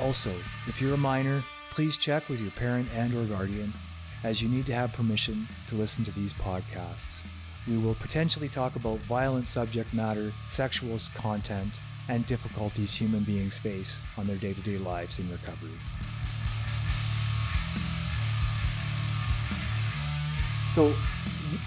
Also, if you're a minor, please check with your parent and or guardian as you need to have permission to listen to these podcasts. We will potentially talk about violent subject matter, sexual content, and difficulties human beings face on their day-to-day lives in recovery. So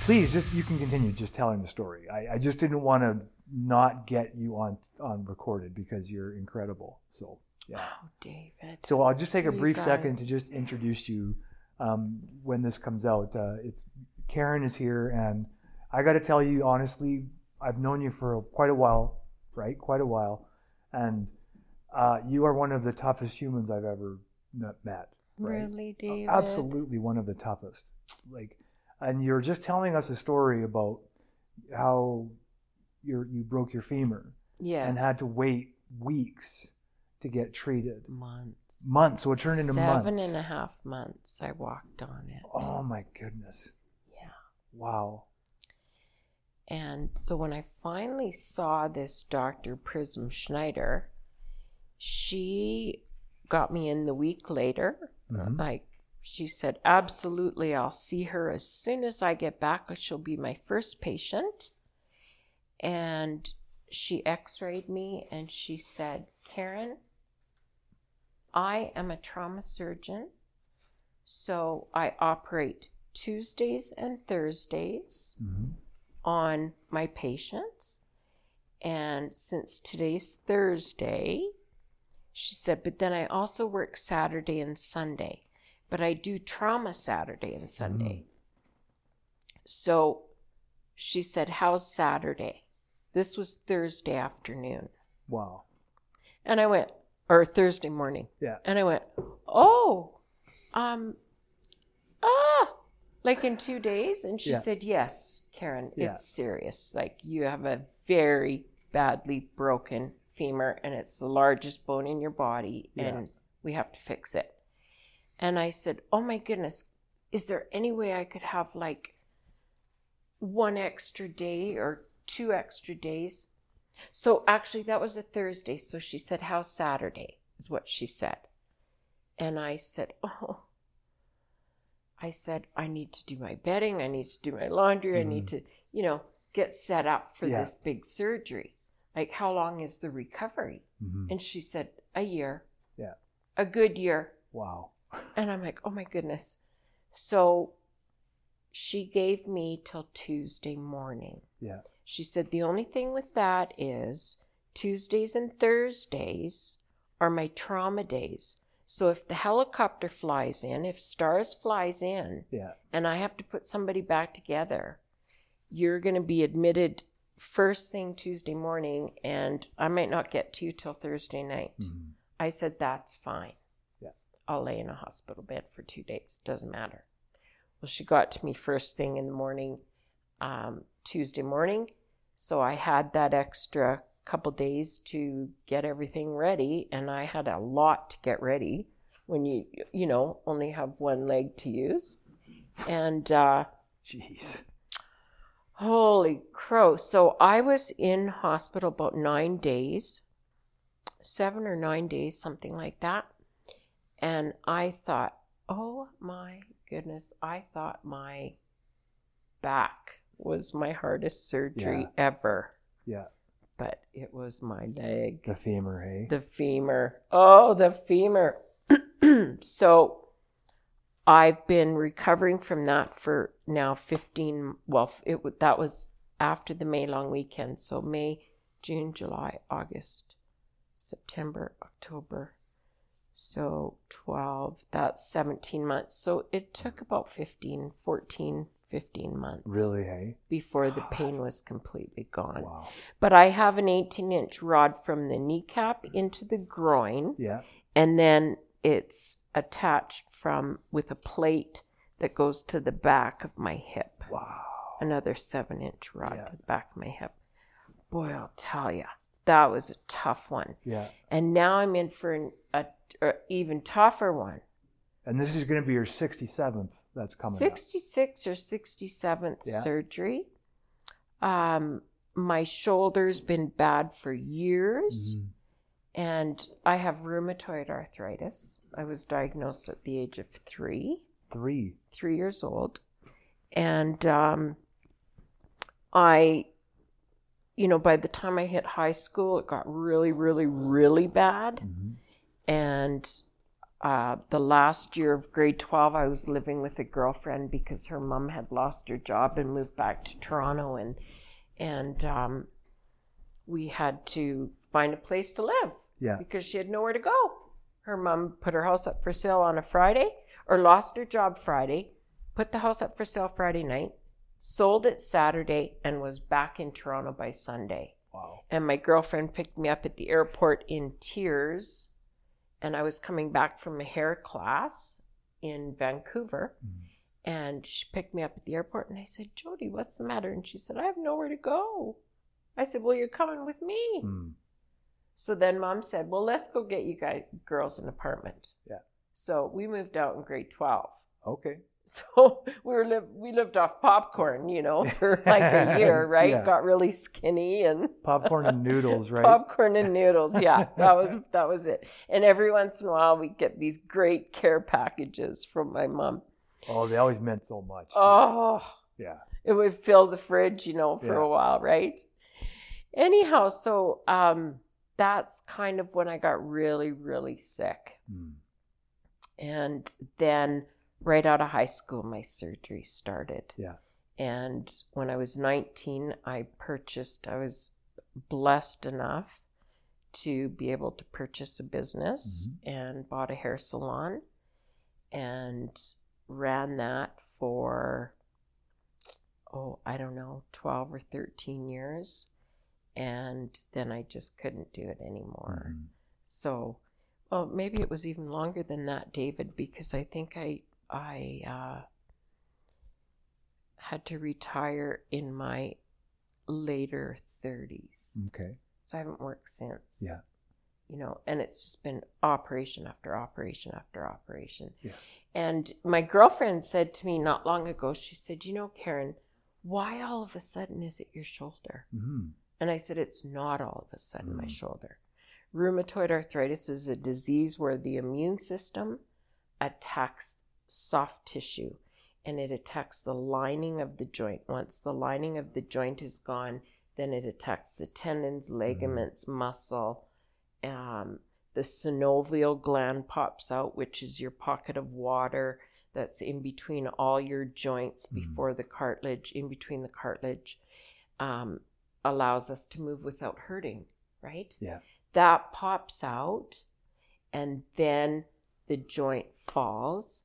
please just you can continue just telling the story. I, I just didn't want to not get you on on recorded because you're incredible. So yeah. Oh, David. So I'll just take a brief second to just introduce you um, when this comes out. Uh, it's Karen is here, and I got to tell you honestly, I've known you for quite a while, right? Quite a while, and uh, you are one of the toughest humans I've ever met. Right? Really, David? Absolutely one of the toughest. Like, and you're just telling us a story about how you you broke your femur Yes. and had to wait weeks to get treated. months. Months, so it turned into Seven months. and a half months I walked on it. Oh my goodness! Yeah. Wow. And so when I finally saw this Dr. Prism Schneider, she got me in the week later. Mhm. Like, she said, absolutely, I'll see her as soon as I get back. She'll be my first patient. And she x rayed me and she said, Karen, I am a trauma surgeon. So I operate Tuesdays and Thursdays Mhm. on my patients. And since today's Thursday, she said, but then I also work Saturday and Sunday, but I do trauma Saturday and Sunday. So she said, How's Saturday? This was Thursday afternoon. Wow. And I went, or Thursday morning. Yeah. And I went, oh, um, ah, like in two days. And she Yeah. said, yes, Karen, Yeah. it's serious. Like you have a very badly broken femur and it's the largest bone in your body Yeah. and we have to fix it. And I said, oh my goodness, is there any way I could have like one extra day or two extra days? So actually, that was a Thursday. So she said, How Saturday? is what she said. And I said, Oh, I said, I need to do my bedding. I need to do my laundry. I need to, you know, get set up for Yeah. this big surgery. Like, how long is the recovery? Mhm. And she said, A year. Yeah. A good year. Wow. And I'm like, oh my goodness. So she gave me till Tuesday morning. Yeah. She said, the only thing with that is Tuesdays and Thursdays are my trauma days. So if the helicopter flies in, if STARS flies in, Yeah. and I have to put somebody back together, you're going to be admitted first thing Tuesday morning, and I might not get to you till Thursday night. Mhm. I said, that's fine. Yeah. I'll lay in a hospital bed for two days. Doesn't matter. Well, she got to me first thing in the morning, um, Tuesday morning. So I had that extra couple days to get everything ready, and I had a lot to get ready when you, you know, only have one leg to use. And, uh, Jeez. Holy crow. So I was in hospital about nine days, seven or nine days, something like that. And I thought, oh my goodness, I thought my back was my hardest surgery Yeah. ever. Yeah. But it was my leg. The femur, hey? The femur. Oh, the femur. so I've been recovering from that for now 15 well it that was after the May long weekend so May June July August September October so 12 that's 17 months so it took about 15 14 15 months Really, hey? before the pain was completely gone Wow. but I have an 18 inch rod from the kneecap into the groin Yeah. and then it's attached from with a plate that goes to the back of my hip. Wow. Another seven inch rod Yeah. to the back of my hip. Boy, I'll tell you, that was a tough one. Yeah. And now I'm in for an a, a even tougher one. And this is going to be your 67th that's coming up. 66 or 67th Yeah. surgery. Um, my shoulder's been bad for years. Mhm. and I have rheumatoid arthritis. I was diagnosed at the age of three, Three. three years old, and um, I, you know, by the time I hit high school, it got really, really, really bad, Mhm. and uh, the last year of grade 12 i was living with a girlfriend because her mom had lost her job and moved back to toronto and and um, we had to find a place to live Yeah. because she had nowhere to go. Her mom put her house up for sale on a Friday or lost her job Friday, put the house up for sale Friday night, sold it Saturday, and was back in Toronto by Sunday. Wow. And my girlfriend picked me up at the airport in tears. And I was coming back from a hair class in Vancouver. Mhm. And she picked me up at the airport. And I said, Jody, what's the matter? And she said, I have nowhere to go. I said, Well, you're coming with me. Mm. So then mom said, Well, let's go get you guys girls an apartment. Yeah. So we moved out in grade 12. Okay. So we were live we lived off popcorn, you know, for like a year, right? Yeah. Got really skinny and Popcorn and noodles, right? popcorn and noodles. Yeah, that was that was it. And every once in a while, we get these great care packages from my mom. oh, they always meant so much. Oh, Yeah. it would fill the fridge, you know, for Yeah. a while, right? Anyhow, so um, that's kind of when I got really, really sick. Mm. And then right out of high school, my surgery started. Yeah. And when I was 19, I purchased, I was blessed enough to be able to purchase a business and bought a hair salon and ran that for, oh, I don't know, 12 or 13 years. And then I just couldn't do it anymore. Mhm. So, well, maybe it was even longer than that, David, because I think I I uh, had to retire in my later thirties. Okay. So I haven't worked since. Yeah. You know, and it's just been operation after operation after operation. Yeah. And my girlfriend said to me not long ago, she said, You know, Karen, why all of a sudden is it your shoulder? Mhm. And I said, It's not all of a sudden my Mm. shoulder. Rheumatoid arthritis is a disease where the immune system attacks soft tissue and it attacks the lining of the joint. Once the lining of the joint is gone, then it attacks the tendons, ligaments, muscle. Um, the synovial gland pops out, which is your pocket of water that's in between all your joints Mhm. before the cartilage, in between the cartilage, um, allows us to move without hurting, right? Yeah. That pops out, and then the joint falls,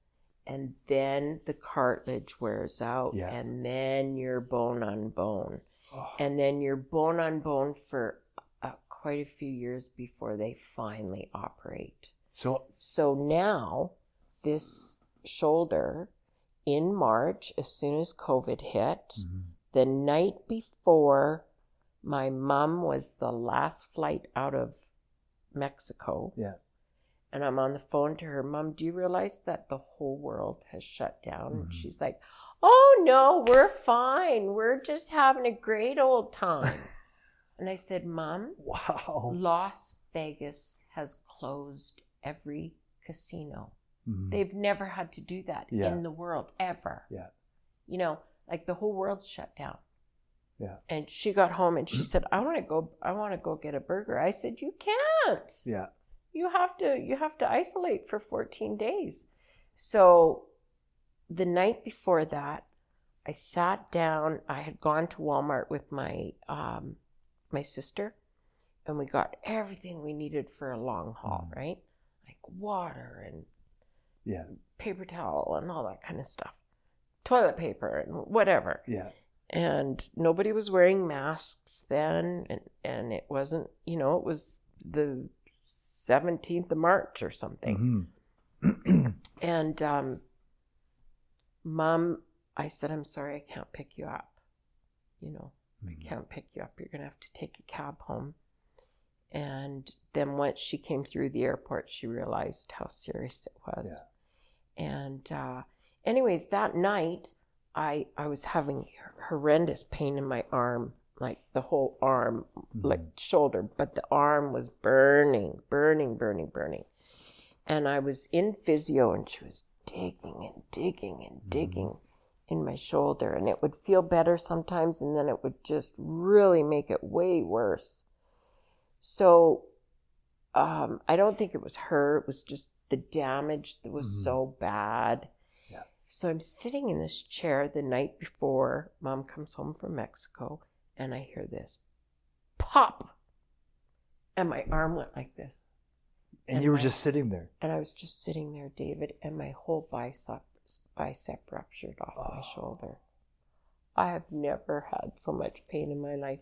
and then the cartilage wears out, Yeah. and then you're bone on bone Oh, and then you're bone on bone for uh, quite a few years before they finally operate. so So now, this shoulder in March, as soon as COVID hit, Mhm. the night before my mom was the last flight out of Mexico, yeah. And I'm on the phone to her, Mom, do you realize that the whole world has shut down? And Mhm. she's like, Oh no, we're fine. We're just having a great old time. and I said, Mom, Wow. Las Vegas has closed every casino. Mhm. They've never had to do that Yeah. in the world ever. Yeah. You know, like the whole world's shut down. Yeah. And she got home and she said, I want to go I want to go get a burger. I said, You can't Yeah. You have to you have to isolate for 14 days so the night before that, I sat down. I had gone to Walmart with my um, my sister, and we got everything we needed for a long haul, Mm. right? Like water and Yeah. paper towel and all that kind of stuff, toilet paper and whatever. Yeah. And nobody was wearing masks then, and and it wasn't, you know, it was the seventeenth of March or something. Mhm. And um, mom, I said, I'm sorry, I can't pick you up. You know, I can't pick you up. You're going to have to take a cab home. And then once she came through the airport, she realized how serious it was. And, uh, anyways, that night, I, I was having horrendous pain in my arm, like the whole arm, like shoulder, but the arm was burning, burning, burning, burning. And I was in physio, and she was digging and digging and digging in my shoulder, and it would feel better sometimes, and then it would just really make it way worse. So um, I don't think it was her. It was just the damage that was Mhm. so bad. Yeah. So I'm sitting in this chair the night before mom comes home from Mexico, and I hear this pop. And my arm went like this. And And you were my- just sitting there. And I was just sitting there, David, and my whole bicep bicep ruptured off my Oh. shoulder. I have never had so much pain in my life.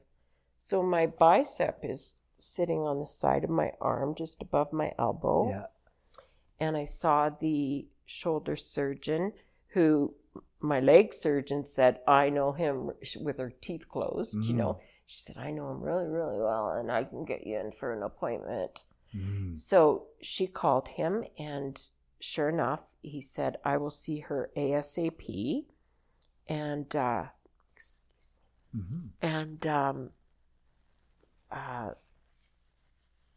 So my bicep is sitting on the side of my arm, just above my elbow. Yeah. And I saw the shoulder surgeon, who my leg surgeon said, I know him with her teeth closed. You Mhm. know, she said, I know him really, really well, and I can get you in for an appointment. Mhm. So she called him, and sure enough, he said, I will see her ASAP. And, uh, Mhm. and, um, uh,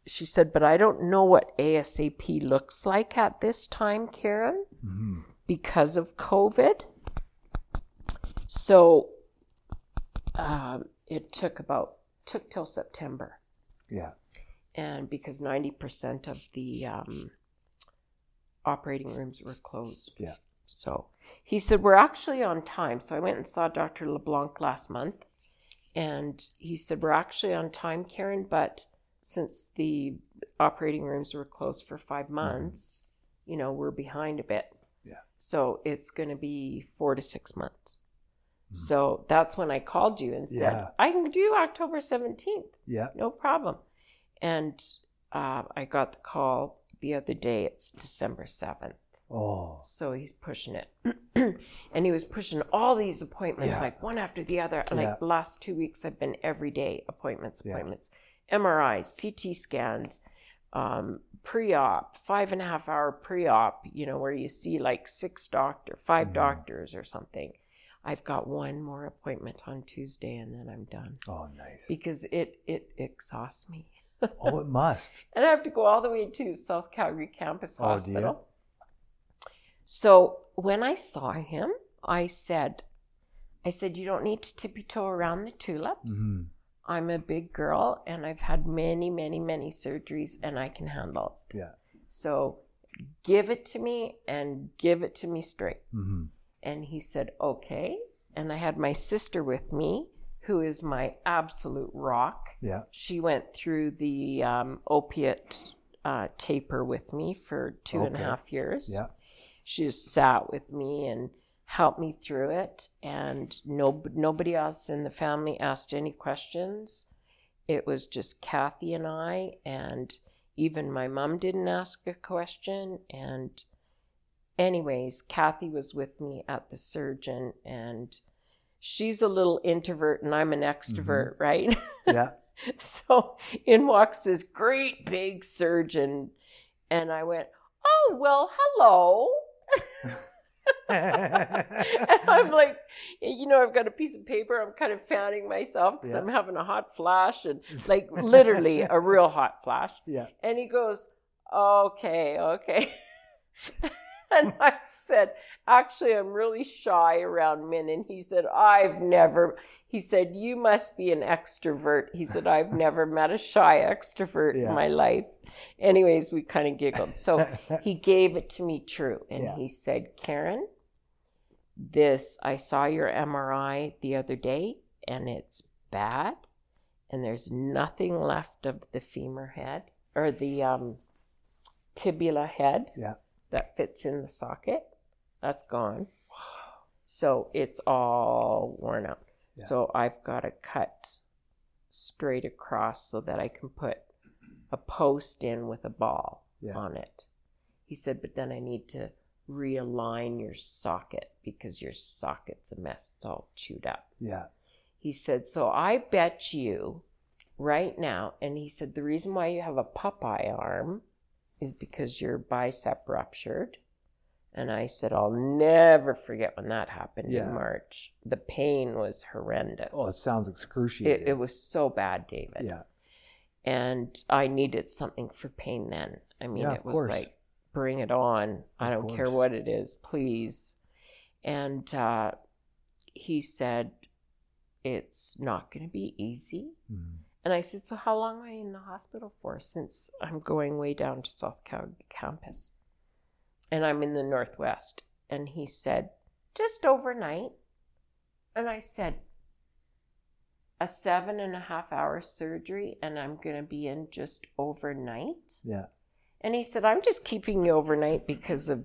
she said, but I don't know what ASAP looks like at this time, Karen, Mhm. because of COVID. So, um, it took about, took till September Yeah. and because 90% of the um, operating rooms were closed. Yeah. So he said, We're actually on time. So I went and saw Dr. LeBlanc last month, and he said, We're actually on time, Karen, but since the operating rooms were closed for five months, you know, we're behind a bit. Yeah. So it's going to be four to six months. So that's when I called you and said, Yeah. I can do October 17th Yeah. no problem. And uh, I got the call the other day. It's December 7th. Oh. So he's pushing it. and he was pushing all these appointments, Yeah. like one after the other. Yeah. Like the last two weeks, I've been every day appointments, appointments, MRIs, CT scans, um, pre op, five and a half hour pre op, you know, where you see like six doctor, 5 Mhm. doctors or something. I've got one more appointment on Tuesday and then I'm done Oh, nice. because it it exhausts me. Oh, it must. and I have to go all the way to South Calgary Campus Oh, do you? So when I saw him, I said, I said, you don't need to tippy toe around the tulips. Mhm. I'm a big girl and I've had many, many, many surgeries and I can handle it. Yeah. So give it to me and give it to me straight. Mhm. And he said, okay. And I had my sister with me, who is my absolute rock. Yeah. She went through the um, opiate uh, taper with me for two and a half years. Yeah. She just sat with me and helped me through it. And no, nobody else in the family asked any questions. It was just Kathy and I, and even my mom didn't ask a question. And, anyways, Kathy was with me at the surgeon, and she's a little introvert, and I'm an extrovert, mm-hmm. right? Yeah. So in walks this great big surgeon, and I went, "Oh well, hello." and I'm like, you know, I've got a piece of paper. I'm kind of fanning myself because Yeah. I'm having a hot flash, and like literally a real hot flash. yeah. And he goes, "Okay, okay." and I said, "Actually, I'm really shy around men." And he said, "I've never." He said, "You must be an extrovert." He said, "I've never met a shy extrovert Yeah. in my life." Anyways, we kind of giggled. So he gave it to me true, and Yeah. he said, "Karen." this I saw your MRI the other day and it's bad and there's nothing left of the femur head or the um, tibula head Yeah. That fits in the socket. That's gone. So it's all worn out. Yeah. So I've got to cut straight across so that I can put a post in with a ball Yeah. on it. He said, but then I need to realign your socket because your socket's a mess. It's all chewed up. Yeah. He said, So I bet you right now, and he said, the reason why you have a Popeye arm is because your bicep ruptured. And I said, I'll never forget when that happened Yeah. in March. The pain was horrendous. Oh, it sounds excruciating. it, it was so bad, David. Yeah. And I needed something for pain then. I mean, Yeah, it was course. like, bring it on. I don't care what it is, please. And uh, he said, it's not going to be easy. Mhm. And I said, So, how long am I in the hospital for? Since I'm going way down to South Calgary campus. And I'm in the Northwest. And he said, Just overnight. And I said, A seven and a half hour surgery, and I'm going to be in just overnight. Yeah. And he said, I'm just keeping you overnight because of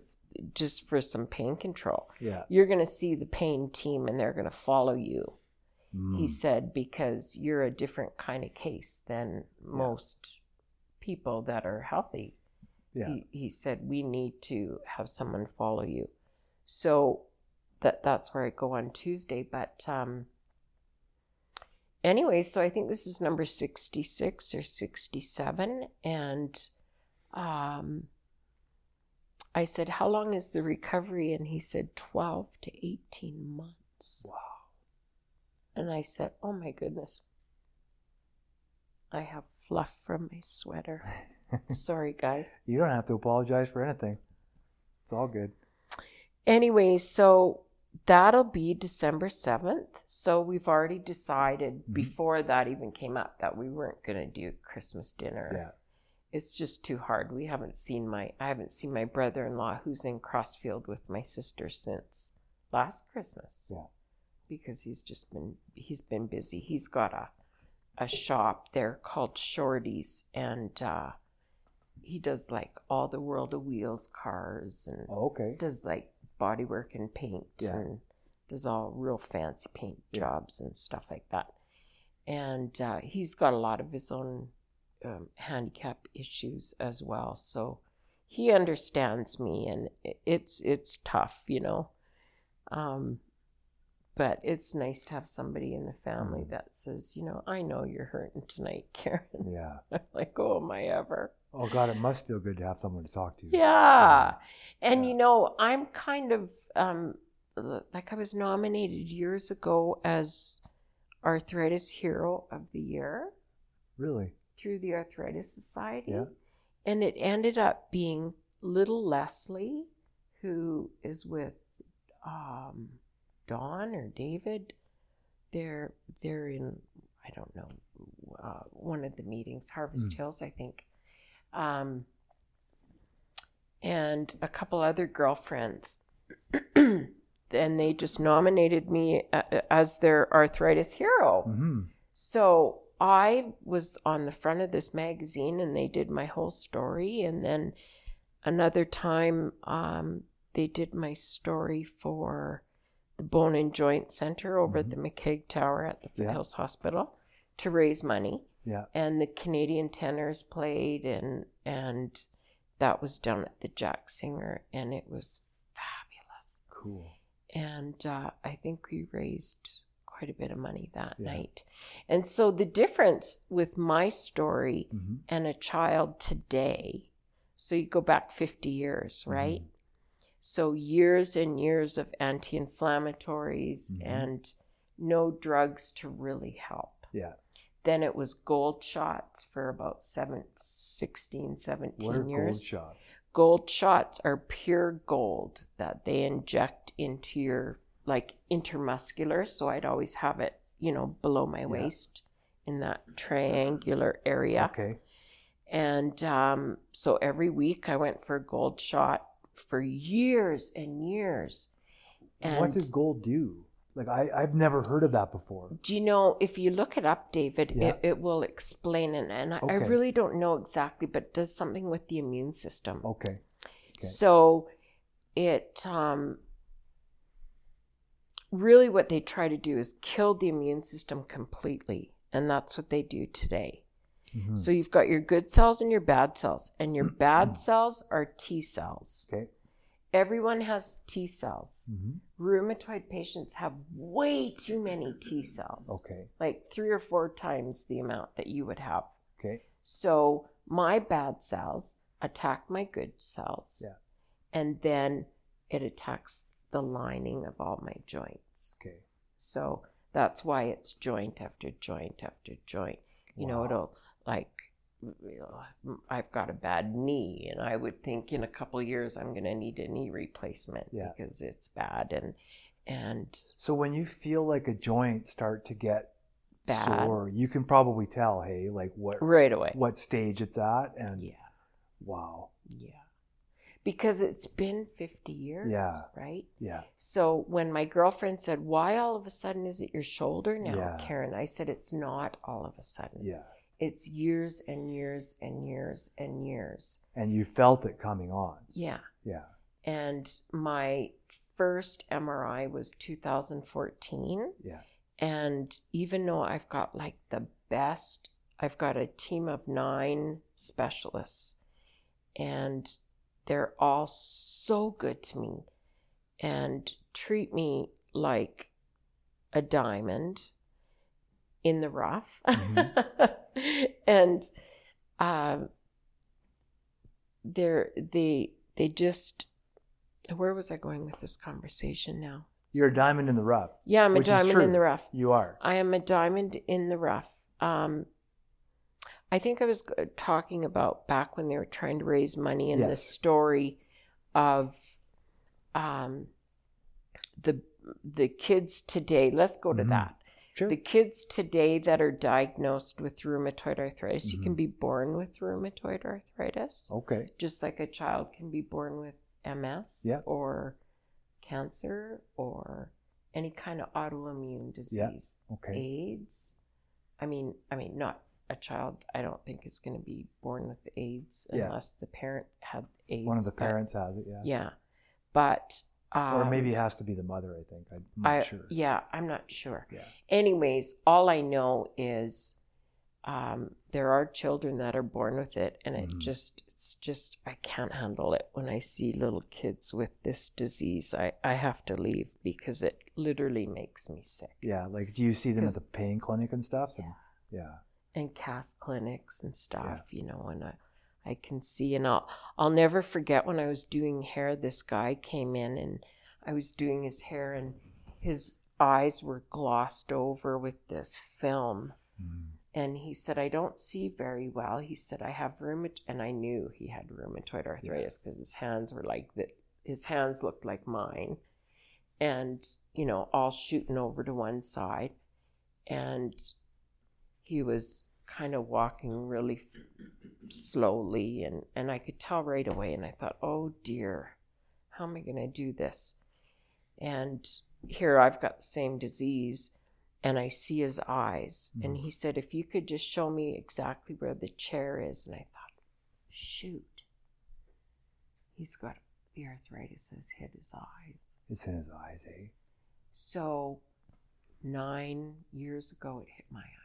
just for some pain control. Yeah. You're going to see the pain team and they're going to follow you he Mm. said because you're a different kind of case than most people that are healthy Yeah. he, he said we need to have someone follow you so that that's where i go on tuesday but um anyway so i think this is number 66 or 67 and um i said how long is the recovery and he said 12 to 18 months Wow. And I said, Oh my goodness. I have fluff from my sweater. Sorry, guys. You don't have to apologize for anything. It's all good. Anyway, so that'll be December 7th. So we've already decided Mhm. before that even came up that we weren't going to do Christmas dinner. Yeah. It's just too hard. We haven't seen my I haven't seen my brother-in-law who's in Crossfield with my sister since last Christmas. Yeah. Because he's just been he's been busy. He's got a a shop there called Shorty's and uh he does like all the World of Wheels cars and Oh, okay. does like bodywork and paint Yeah. and does all real fancy paint Yeah. jobs and stuff like that. And uh, he's got a lot of his own um, handicap issues as well, so he understands me, and it's it's tough, you know. Um, but it's nice to have somebody in the family Mm. that says, you know, I know you're hurting tonight, Karen. Yeah. I'm like, oh, am I ever? Oh God, it must feel good to have someone to talk to. Yeah. And Yeah. you know, I'm kind of um like I was nominated years ago as Arthritis Hero of the Year Really? through the Arthritis Society. Yeah. And it ended up being little Leslie, who is with um Don or David. They're they're in I don't know uh, one of the meetings, Harvest Mm. Hills, I think. Um, and a couple other girlfriends. and they just nominated me uh, as their arthritis hero. Mm-hmm. So I was on the front of this magazine and they did my whole story. And then another time, um, they did my story for the Bone and Joint Center over at the McCaig Tower at the Yeah. Foothills Hospital to raise money. Yeah. And the Canadian tenors played, and and that was down at the Jack Singer, and it was fabulous Cool. and uh, I think we raised quite a bit of money that Yeah. night. And so the difference with my story Mm-hmm. and a child today, so you go back 50 years, Mm-hmm. So years and years of anti inflammatories Mhm. and no drugs to really help. Yeah. Then it was gold shots for about seven, 16, 17 What are years gold shots? gold shots are pure gold that they inject into your like intermuscular so i'd always have it you know below my waist in that triangular area Okay. and um, so every week i went for a gold shot for years and years And what does gold do? Like I, I've never heard of that before. do you know if you look it up, David, Yeah. it, it will explain it. And I, I really don't know exactly, but it does something with the immune system. Okay. Okay. So it um, really what they try to do is kill the immune system completely. And that's what they do today. Mhm. So you've got your good cells and your bad cells, and your bad cells are T cells. Okay. Everyone has T cells. hmm Rheumatoid patients have way too many T cells. Okay. Like three or four times the amount that you would have. Okay. So my bad cells attack my good cells. Yeah. And then it attacks the lining of all my joints. Okay. So that's why it's joint after joint after joint. You know, it'll like you know, I've got a bad knee, and I would think in a couple of years I'm going to need a knee replacement Yeah. because it's bad and and So when you feel like a joint start to get Bad. sore, you can probably tell, hey, like what right away. what stage it's at, and Yeah, wow, yeah, because it's been 50 years. Yeah. right. yeah, So when my girlfriend said, "Why all of a sudden is it your shoulder now, Yeah. Karen?" I said, "It's not all of a sudden. yeah, It's years and years and years and years." and you felt it coming on, Yeah. yeah, and my first MRI was 2014. yeah, And even though I've got like the best, I've got a team of nine specialists, and they're all so good to me and treat me like a diamond in the rough. and um, they're, they, they just, where was I going with this conversation now? you're a diamond in the rough. Yeah, I'm a diamond in the rough. You are. I am a diamond in the rough. Um, I think I was talking about back when they were trying to raise money in the story of um, the the kids today. Let's go to Mhm. that. Sure. The kids today that are diagnosed with rheumatoid arthritis, you can Mhm. be born with rheumatoid arthritis, okay. just like a child can be born with MS Yeah. or cancer or any kind of autoimmune disease. Yeah. Okay. AIDS. I mean, I mean, not a child. I don't think is going to be born with AIDS Yeah. unless the parent had AIDS. One of the parents has it. Yeah. Yeah, but um, Or maybe it has to be the mother. I think. I'm not I, sure. Yeah, I'm not sure. Yeah. Anyways, all I know is um, there are children that are born with it, and it Mhm. just it's just I can't handle it when I see little kids with this disease. I I have to leave because it literally makes me sick. Yeah. Like, do you see them at the pain clinic and stuff? Yeah. And- yeah. and cast clinics and stuff, yeah. you know, and I, I can see and I'll I'll never forget when I was doing hair, this guy came in and I was doing his hair and his eyes were glossed over with this film. Mhm. And he said, I don't see very well. He said, I have rheumatoid, and I knew he had rheumatoid arthritis because his hands were like that. His hands looked like mine, and you know, all shooting over to one side. And he was kind of walking really slowly, and and I could tell right away. And I thought, oh dear, how am I going to do this? And here I've got the same disease and I see his eyes. And Mhm. he said, if you could just show me exactly where the chair is. And I thought, shoot, he's got the arthritis has hit his eyes. It's in his eyes, eh? So nine years ago, it hit my eyes.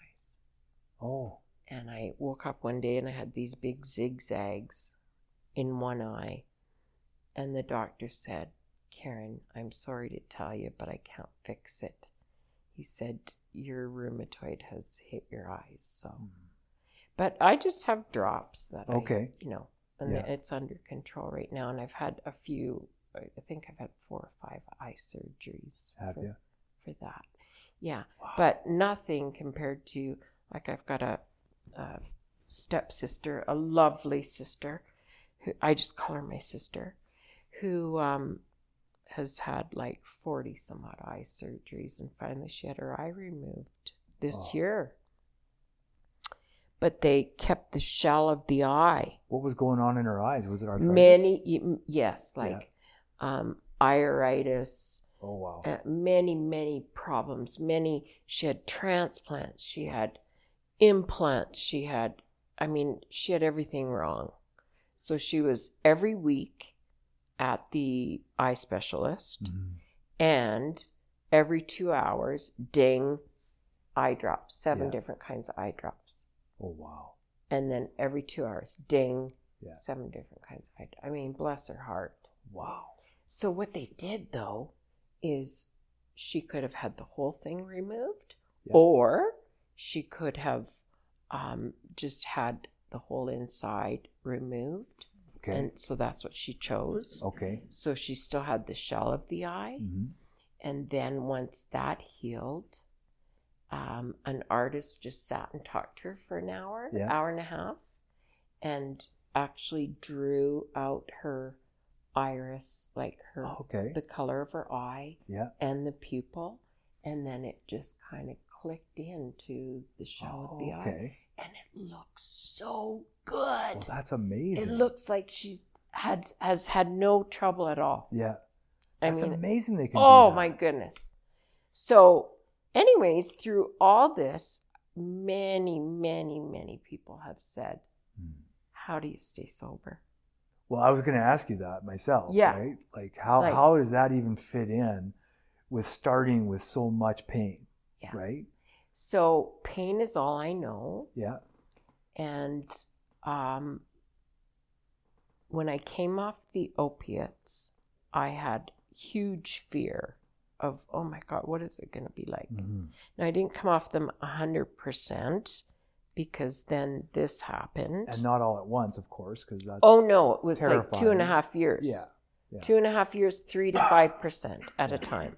Oh. And I woke up one day and I had these big zigzags in one eye. And the doctor said, Karen, I'm sorry to tell you, but I can't fix it. He said, Your rheumatoid has hit your eyes. So, hmm. but I just have drops that I, Okay. you know, and Yeah. it's under control right now. And I've had a few, I think I've had four or five eye surgeries Have for, you? for that. Yeah Wow. but nothing compared to like I've got a, a stepsister, a lovely sister, who I just call her my sister, who um, has had like forty some odd eye surgeries, and finally she had her eye removed this Oh. year. But they kept the shell of the eye. What was going on in her eyes? Was it arthritis? Many, yes, Yeah. like um, iritis, Oh wow. uh, many many problems many she had transplants she had implants she had i mean she had everything wrong so she was every week at the eye specialist Mhm. and every two hours ding eye drops seven Yeah. different kinds of eye drops Oh wow. and then every two hours ding Yeah. seven different kinds of eye i mean bless her heart Wow. so what they did though is she could have had the whole thing removed, Yeah. or she could have um, just had the whole inside removed, Okay. and so that's what she chose. okay. So she still had the shell of the eye, hmm and then once that healed, um, an artist just sat and talked to her for an hour, Yeah. hour and a half, and actually drew out her iris, like her Okay. the color of her eye Yeah. and the pupil, and then it just kind of clicked into the show Oh, of the eye, okay. and it looks so good. Well, that's amazing. it looks like she's had has had no trouble at all. Yeah. I That's mean, amazing. They can. do oh my goodness. So, anyways, through all this, many, many, many people have said, Hmm. "How do you stay sober?" Well, I was going to ask you that myself. Yeah. Right. Like how Like- how does that even fit in with starting with so much pain? Yeah. Right. So, pain is all I know. Yeah. and um, when I came off the opiates, I had huge fear of, oh my God, what is it going to be like? hmm Now, I didn't come off them 100% because then this happened. And not all at once, of course, because that's. oh no, it was like two and a terrifying. half years. Yeah. Yeah. Two and a half years, three to 5% at a time.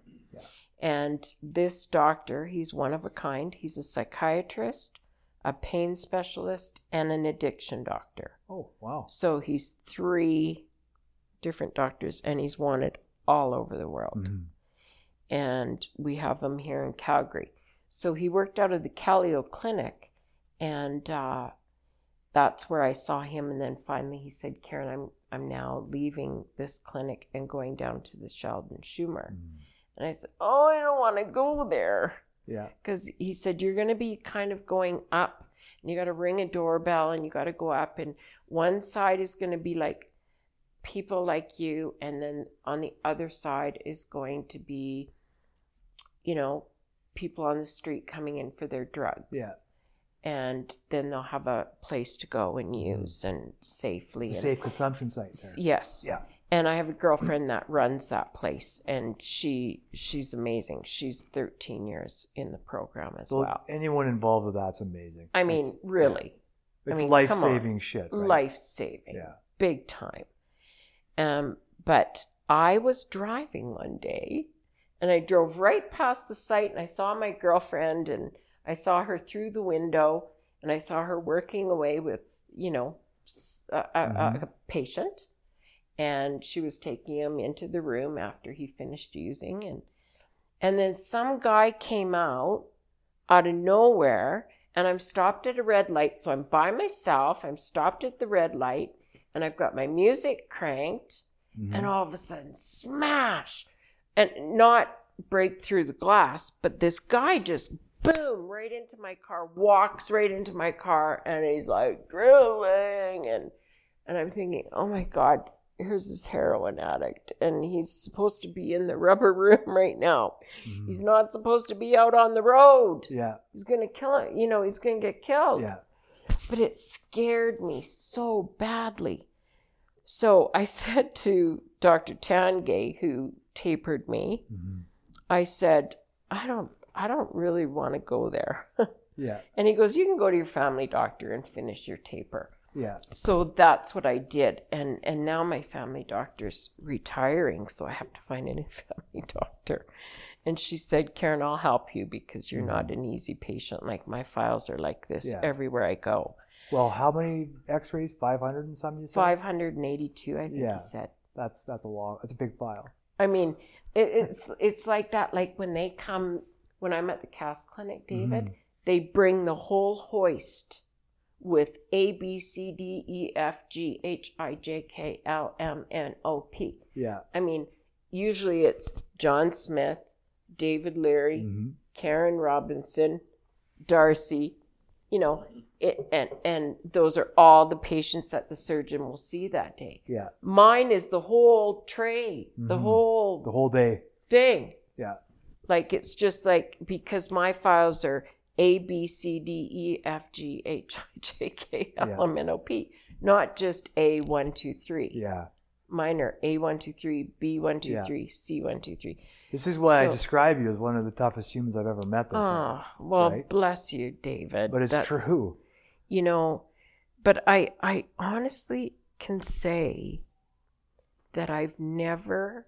And this doctor, he's one of a kind. He's a psychiatrist, a pain specialist, and an addiction doctor. Oh wow. So he's three different doctors and he's wanted all over the world. Mhm. And we have him here in Calgary. So he worked out of the Calio Clinic and uh, that's where I saw him. And then finally he said, Karen, I'm, I'm now leaving this clinic and going down to the Sheldon Chumir. Mhm. And I said, Oh, I don't want to go there Yeah. because he said you're going to be kind of going up and you got to ring a doorbell and you got to go up and one side is going to be like people like you and then on the other side is going to be you know people on the street coming in for their drugs Yeah. and then they'll have a place to go and mm-hmm. use and safely The and- safe consumption site there. yes Yeah. And I have a girlfriend that runs that place, and she she's amazing. She's 13 years in the program as well. well. anyone involved with that's amazing. I mean, It's- really, It's mean, life saving shit. Right? life saving, Yeah. big time. Um, but I was driving one day, and I drove right past the site, and I saw my girlfriend, and I saw her through the window, and I saw her working away with you know a, a- Mhm. a patient, and she was taking him into the room after he finished using, and and then some guy came out out of nowhere and I'm stopped at a red light. So I'm by myself. I'm stopped at the red light and I've got my music cranked. Mhm. And all of a sudden, smash! And not break through the glass, but this guy just boom right into my car, walks right into my car, and he's like drilling. And, and I'm thinking, oh my God, here's this heroin addict. And he's supposed to be in the rubber room right now. Mhm. He's not supposed to be out on the road. Yeah. He's gonna kill him You know, he's gonna get killed. Yeah. But it scared me so badly. So I said to Dr. Tanguay, who tapered me, Mhm. I said, I don't I don't really want to go there. Yeah. and he goes, You can go to your family doctor and finish your taper. Yeah. So that's what I did. And and now my family doctor's retiring, so I have to find a new family doctor. And she said, Karen, I'll help you because you're not an easy patient. Like my files are like this Yeah. everywhere I go. Well, how many X-rays? Five hundred and some. You said. 582, I think Yeah. he said. That's that's a long. That's a big file. I mean, it, it's it's like that. Like when they come, when I'm at the cast clinic, David, Mhm. they bring the whole hoist with A B C D E F G H I J K L M N O P. Yeah. I mean, usually it's John Smith, David Leary, hmm Karen Robinson, Darcy, you know, it, and and those are all the patients that the surgeon will see that day. Yeah. Mine is the whole tray, the Mhm. whole The whole day. thing. Yeah. Like it's just like because my files are A B C D E F G H I J K L M N O P, not just A one two three. Yeah. Mine are A one two three, B one two Yeah. three, C one two three. This is why I describe you as one of the toughest humans I've ever met. Oh well, right? bless you, David. but it's That's- true. you know but i i honestly can say that i've never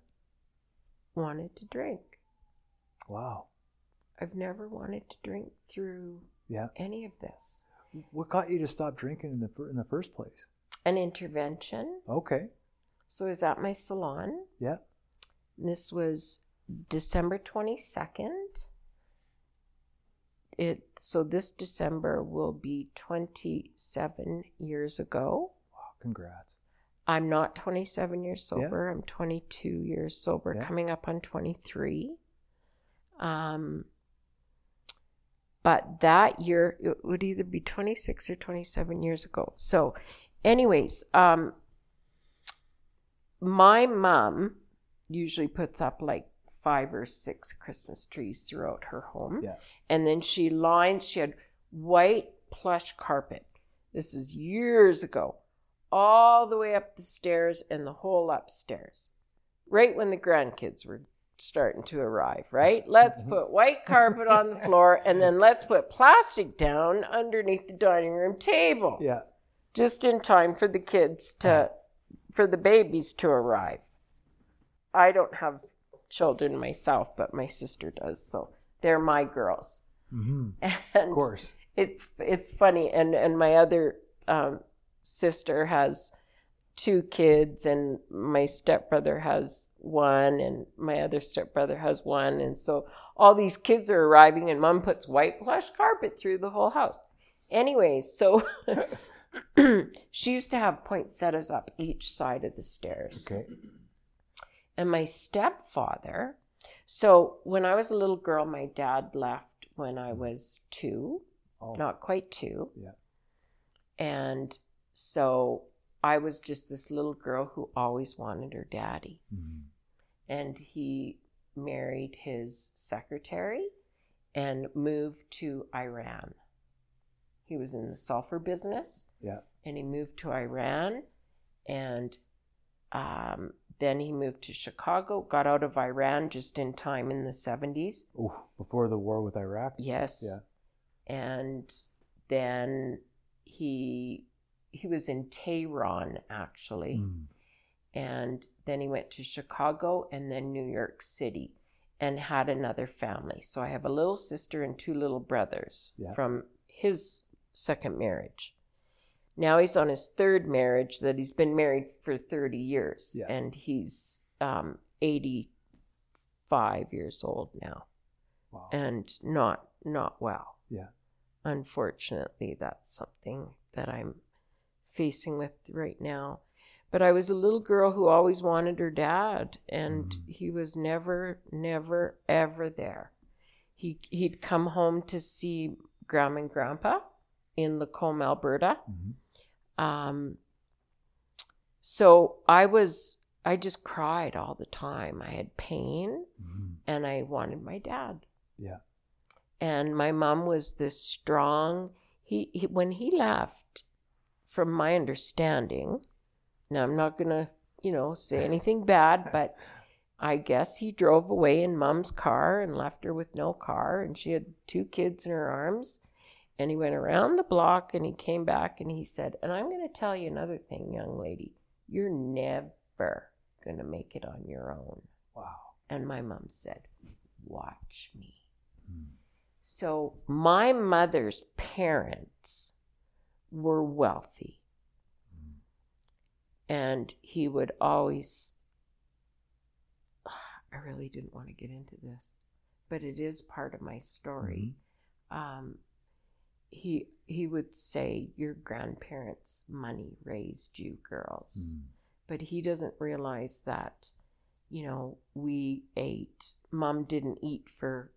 wanted to drink Wow. I've never wanted to drink through Yeah. any of this What got you to stop drinking in the in the first place? an intervention Okay. so i was at my salon Yeah. this was december 22nd it so this december will be 27 years ago Wow. Congrats. I'm not 27 years Yeah. sober. I'm 22 years sober, Yeah. coming up on 23. Um, but that year, it would either be 26 or 27 years ago. So, anyways, um, my mom usually puts up like five or six Christmas trees throughout her home. Yeah. And then she lines, she had white plush carpet. This is years ago all the way up the stairs and the whole upstairs. Right when the grandkids were starting to arrive, right? Let's put white carpet on the floor and then let's put plastic down underneath the dining room table. Yeah. Just in time for the kids to for the babies to arrive. I don't have children myself, but my sister does, so they're my girls. hmm And Of course. it's it's funny and and my other um, sister has two kids and my stepbrother has one and my other stepbrother has one and so all these kids are arriving and mom puts white plush carpet through the whole house anyways so she used to have poinsettias up each side of the stairs Okay. and my stepfather. So when I was a little girl, my dad left when I was two, Oh. not quite two. Yeah. And so I was just this little girl who always wanted her daddy. Mhm. And he married his secretary and moved to Iran. He was in the sulfur business Yeah. and he moved to Iran, and um, then he moved to Chicago. Got out of Iran just in time in the seventies. Ooh, before the war with Iraq. Yes. Yeah. And then he he was in Tehran actually, Mm. and then he went to Chicago and then New York City, and had another family. So I have a little sister and two little brothers Yeah. from his second marriage. Now he's on his third marriage that he's been married for 30 years Yeah. and he's um, 85 years old now Wow. and not not well. Yeah. Unfortunately, that's something that I'm facing with right now. But I was a little girl who always wanted her dad and Mhm. he was never never ever there. He he'd come home to see grandma and grandpa in Lacombe, Alberta. Mhm. Um, so I was, I just cried all the time. I had pain Mhm. and I wanted my dad. Yeah. And my mom was this strong. He, he when he left, from my understanding, now I'm not gonna, you know, say anything bad, but I guess he drove away in mom's car and left her with no car, and she had two kids in her arms. And he went around the block and he came back and he said, And I'm going to tell you another thing, young lady. You're never going to make it on your own. Wow. And my mom said, Watch me. Mm. So my mother's parents were wealthy. And he would always, I really didn't want to get into this, but it is part of my story. Um, he he would say, "Your grandparents' money raised you girls," Mm. but he doesn't realize that you know, we ate. Mom didn't eat for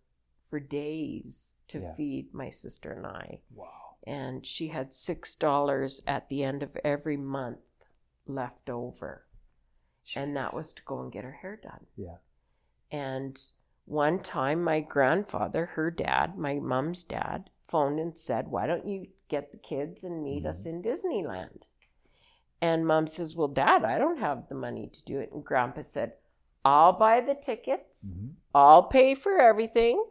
for days to Yeah. feed my sister and I, Wow. And she had six dollars at the end of every month left over, and that was to go and get her hair done. Yeah. And one time, my grandfather, her dad, my mom's dad, phoned and said, Why don't you get the kids and meet us in Disneyland? And mom says, Well, dad, I don't have the money to do it. And grandpa said, I'll buy the tickets, Mhm. I'll pay for everything.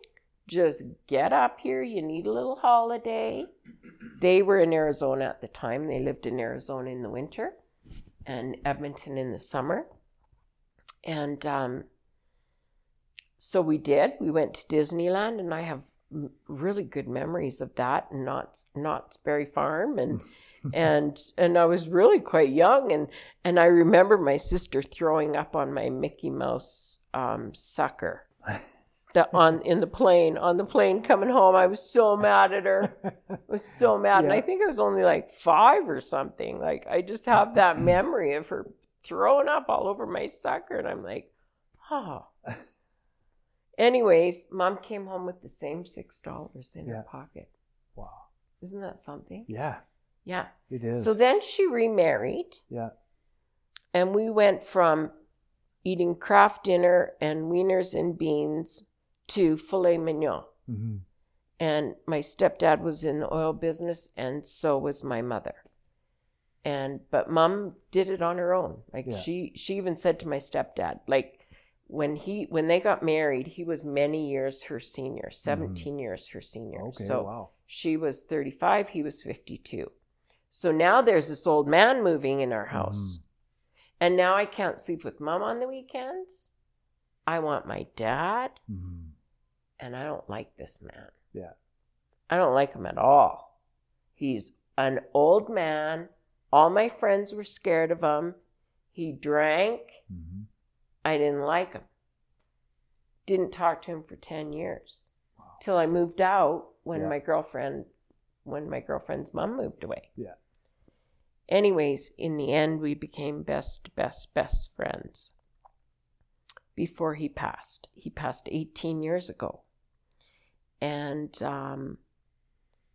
Just get up here. You need a little holiday. They were in Arizona at the time. They lived in Arizona in the winter and Edmonton in the summer. And um, so we did. We went to Disneyland, and I have really good memories of that. And Knott's Knott's Berry Farm, and and and I was really quite young, and and I remember my sister throwing up on my Mickey Mouse um, sucker. The, on in the plane on the plane coming home i was so mad at her I was so mad. And I think I was only like five or something. Like I just have that memory of her throwing up all over my sucker. And I'm like, oh. Anyways, mom came home with the same six dollars in Yeah. her pocket. Wow. Isn't that something? Yeah, Yeah. it is. So then she remarried yeah. and we went from eating Kraft Dinner and wieners and beans to filet mignon. hmm and my stepdad was in the oil business and so was my mother and but mom did it on her own like Yeah. she she even said to my stepdad like when he when they got married he was many years her senior 17 years her senior Mm-hmm. Okay. so wow. she was 35 he was 52 so now there's this old man moving in our house and now i can't sleep with mom on the weekends i want my dad hmm and I don't like this man. Yeah. I don't like him at all. He's an old man. All my friends were scared of him. He drank. hmm I didn't like him. Didn't talk to him for 10 years Wow. till I moved out when Yeah. my girlfriend when my girlfriend's mom moved away. Yeah. Anyways, in the end we became best best best friends. Before he passed. He passed 18 years ago. And um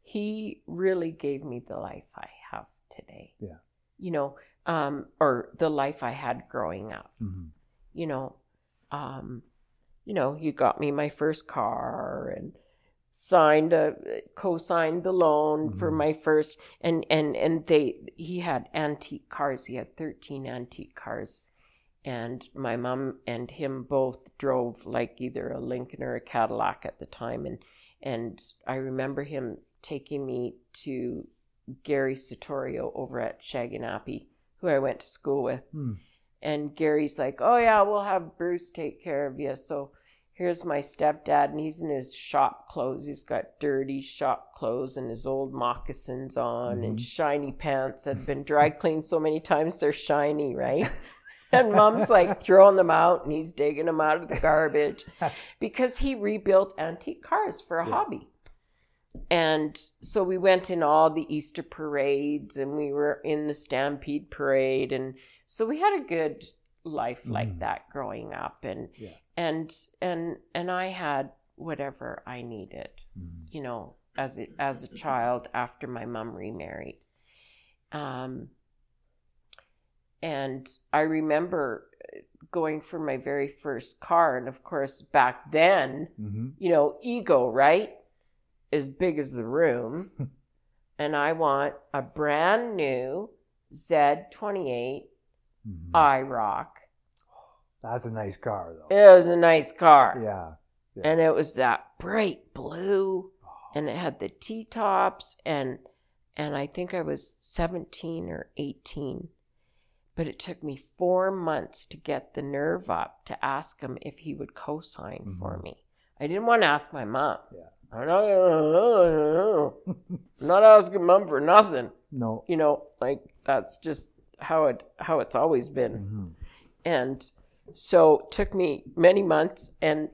he really gave me the life I have today. Yeah. You know, um or the life I had growing up hmm you know, um, you know, you got me my first car and signed a co-signed the loan for Mhm. my first and and and they he had antique cars he had 13 antique cars and my mom and him both drove like either a Lincoln or a Cadillac at the time and and I remember him taking me to Gary Satorio over at Shaganappi who I went to school with Hmm. and Gary's like, "Oh yeah, we'll have Bruce take care of you." So here's my stepdad, and he's in his shop clothes. He's got dirty shop clothes and his old moccasins on, and Mhm. shiny pants that have been dry cleaned so many times they're shiny, right? and mom's like throwing them out, and he's digging them out of the garbage because he rebuilt antique cars for a Yeah. hobby. And so we went in all the Easter parades and we were in the Stampede parade and so we had a good life like Mhm. that growing up and Yeah. and and and I had whatever I needed, hmm you know, as a, as a child after my mom remarried. Um and I remember uh, going for my very first car and of course back then hmm you know, ego, right? As big as the room. and I want a brand new Z28 hmm IROC. That's a nice car, though. It was a nice car. Yeah. yeah. And it was that bright blue and it had the T tops and and I think I was 17 or 18. But it took me four months to get the nerve up to ask him if he would co-sign for Mhm. me. I didn't want to ask my mom. Yeah. I'm not, I'm not asking mom for nothing. no. You know, like that's just how it how it's always been. hmm And so it took me many months and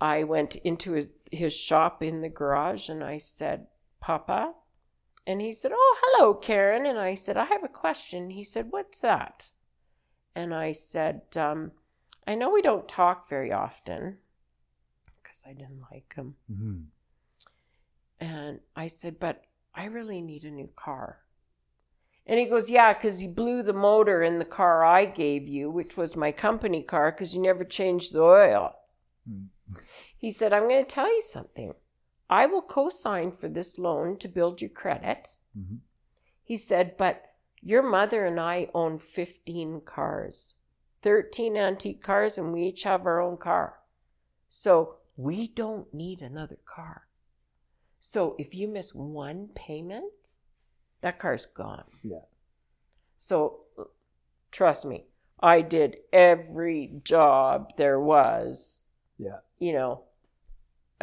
I went into his, his shop in the garage and I said, Papa? And he said, Oh, hello, Karen. And I said, I have a question. He said, What's that? And I said, um, I know we don't talk very often because I didn't like him. hmm And I said, But I really need a new car. And he goes, Yeah, because you blew the motor in the car I gave you, which was my company car, because you never changed the oil. Mm. He said, I'm going to tell you something. I will co sign for this loan to build your credit. hmm He said, But your mother and I own 15 cars, 13 antique cars, and we each have our own car. So we don't need another car. So if you miss one payment, that car's gone. Yeah. So trust me, I did every job there was Yeah. you know,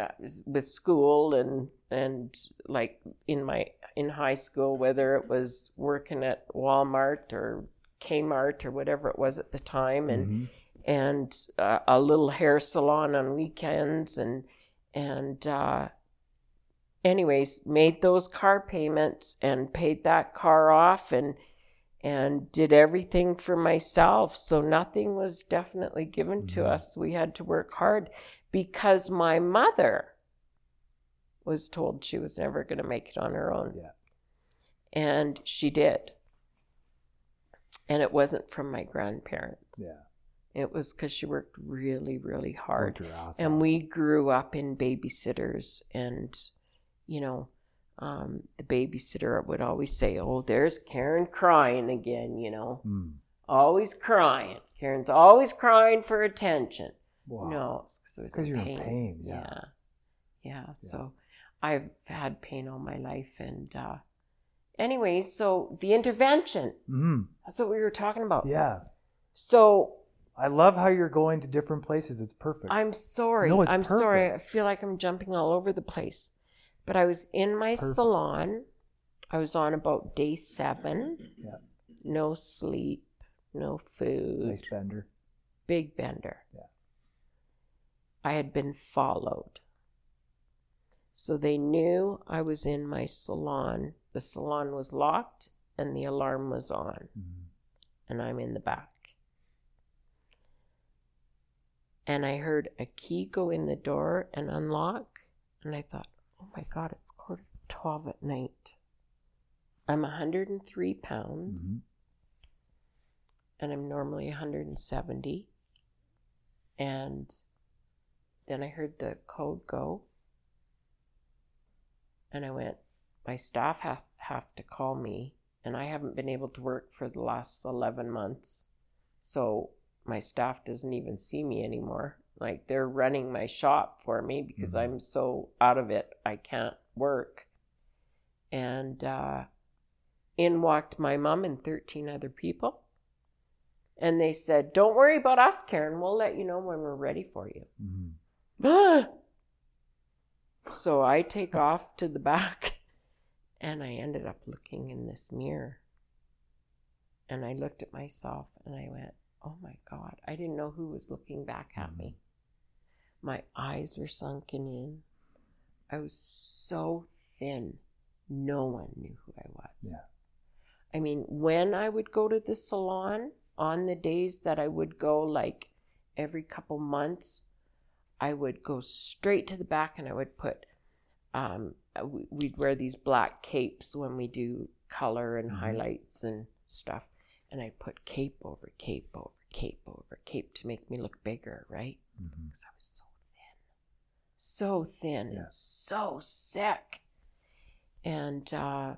uh, with school and and like in my in high school, whether it was working at Walmart or Kmart or whatever it was at the time, and Mhm. and uh, a little hair salon on weekends, and and uh, anyways, made those car payments and paid that car off and and did everything for myself. So nothing was definitely given to Mhm. us. We had to work hard because my mother was told she was never going to make it on her own. Yeah. And she did. And it wasn't from my grandparents. Yeah. It was because she worked really, really hard ass and we grew up in babysitters and you know um, the babysitter would always say oh there's karen crying again you know Mm. always crying karen's always crying for attention Wow. no because it was in you're in pain. pain, yeah. yeah yeah so i've had pain all my life and uh anyways so the intervention hmm that's what we were talking about Yeah. so I love how you're going to different places. It's perfect. I'm sorry. No, it's I'm sorry. I feel like I'm jumping all over the place. But I was in my perfect. salon. I was on about day seven. Yeah. No sleep, no food, nice bender. big bender. Yeah. I had been followed. So they knew I was in my salon. The salon was locked and the alarm was on, Mhm. and I'm in the back. and I heard a key go in the door and unlock. And I thought, oh my God, it's quarter to 12 at night. I'm 103 pounds Mhm. and I'm normally 170. And then I heard the code go. And I went, my staff have, have to call me. And I haven't been able to work for the last 11 months. So my staff doesn't even see me anymore. Like they're running my shop for me because Mhm. I'm so out of it, I can't work. And uh, in walked my mom and 13 other people. And they said, Don't worry about us, Karen. We'll let you know when we're ready for you. Mhm. so I take off to the back and I ended up looking in this mirror. And I looked at myself and I went, Oh my God. I didn't know who was looking back at me. My eyes were sunken in. I was so thin. No one knew who I was. Yeah. I mean, when I would go to the salon, on the days that I would go, like every couple months, I would go straight to the back and I would put, um, we- we'd wear these black capes when we do color and Mhm. highlights and stuff. And I'd put cape over cape over cape over cape to make me look bigger, right? Because I was so thin. So thin Yeah. and so sick. And, uh,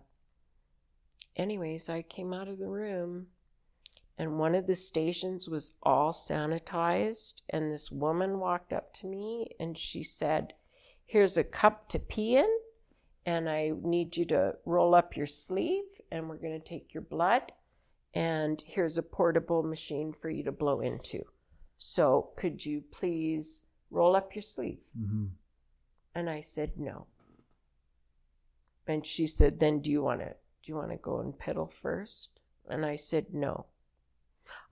anyways, I came out of the room and one of the stations was all sanitized. And this woman walked up to me and she said, Here's a cup to pee in. And I need you to roll up your sleeve and we're going to take your blood. And here's a portable machine for you to blow into. So could you please roll up your sleeve? Mhm. And I said no. And she said, "Then do you want to do you want to go and pedal first?" And I said no.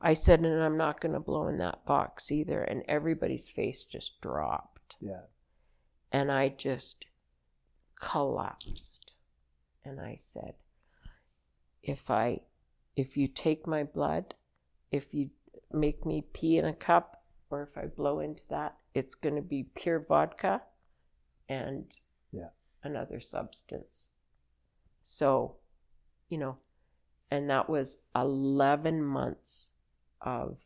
I said, "And I'm not going to blow in that box either." And everybody's face just dropped, Yeah. and I just collapsed. And I said, "If I if you take my blood, if you make me pee in a cup, or if I blow into that, it's going to be pure vodka and Yeah. another substance. So, you know, and that was 11 months of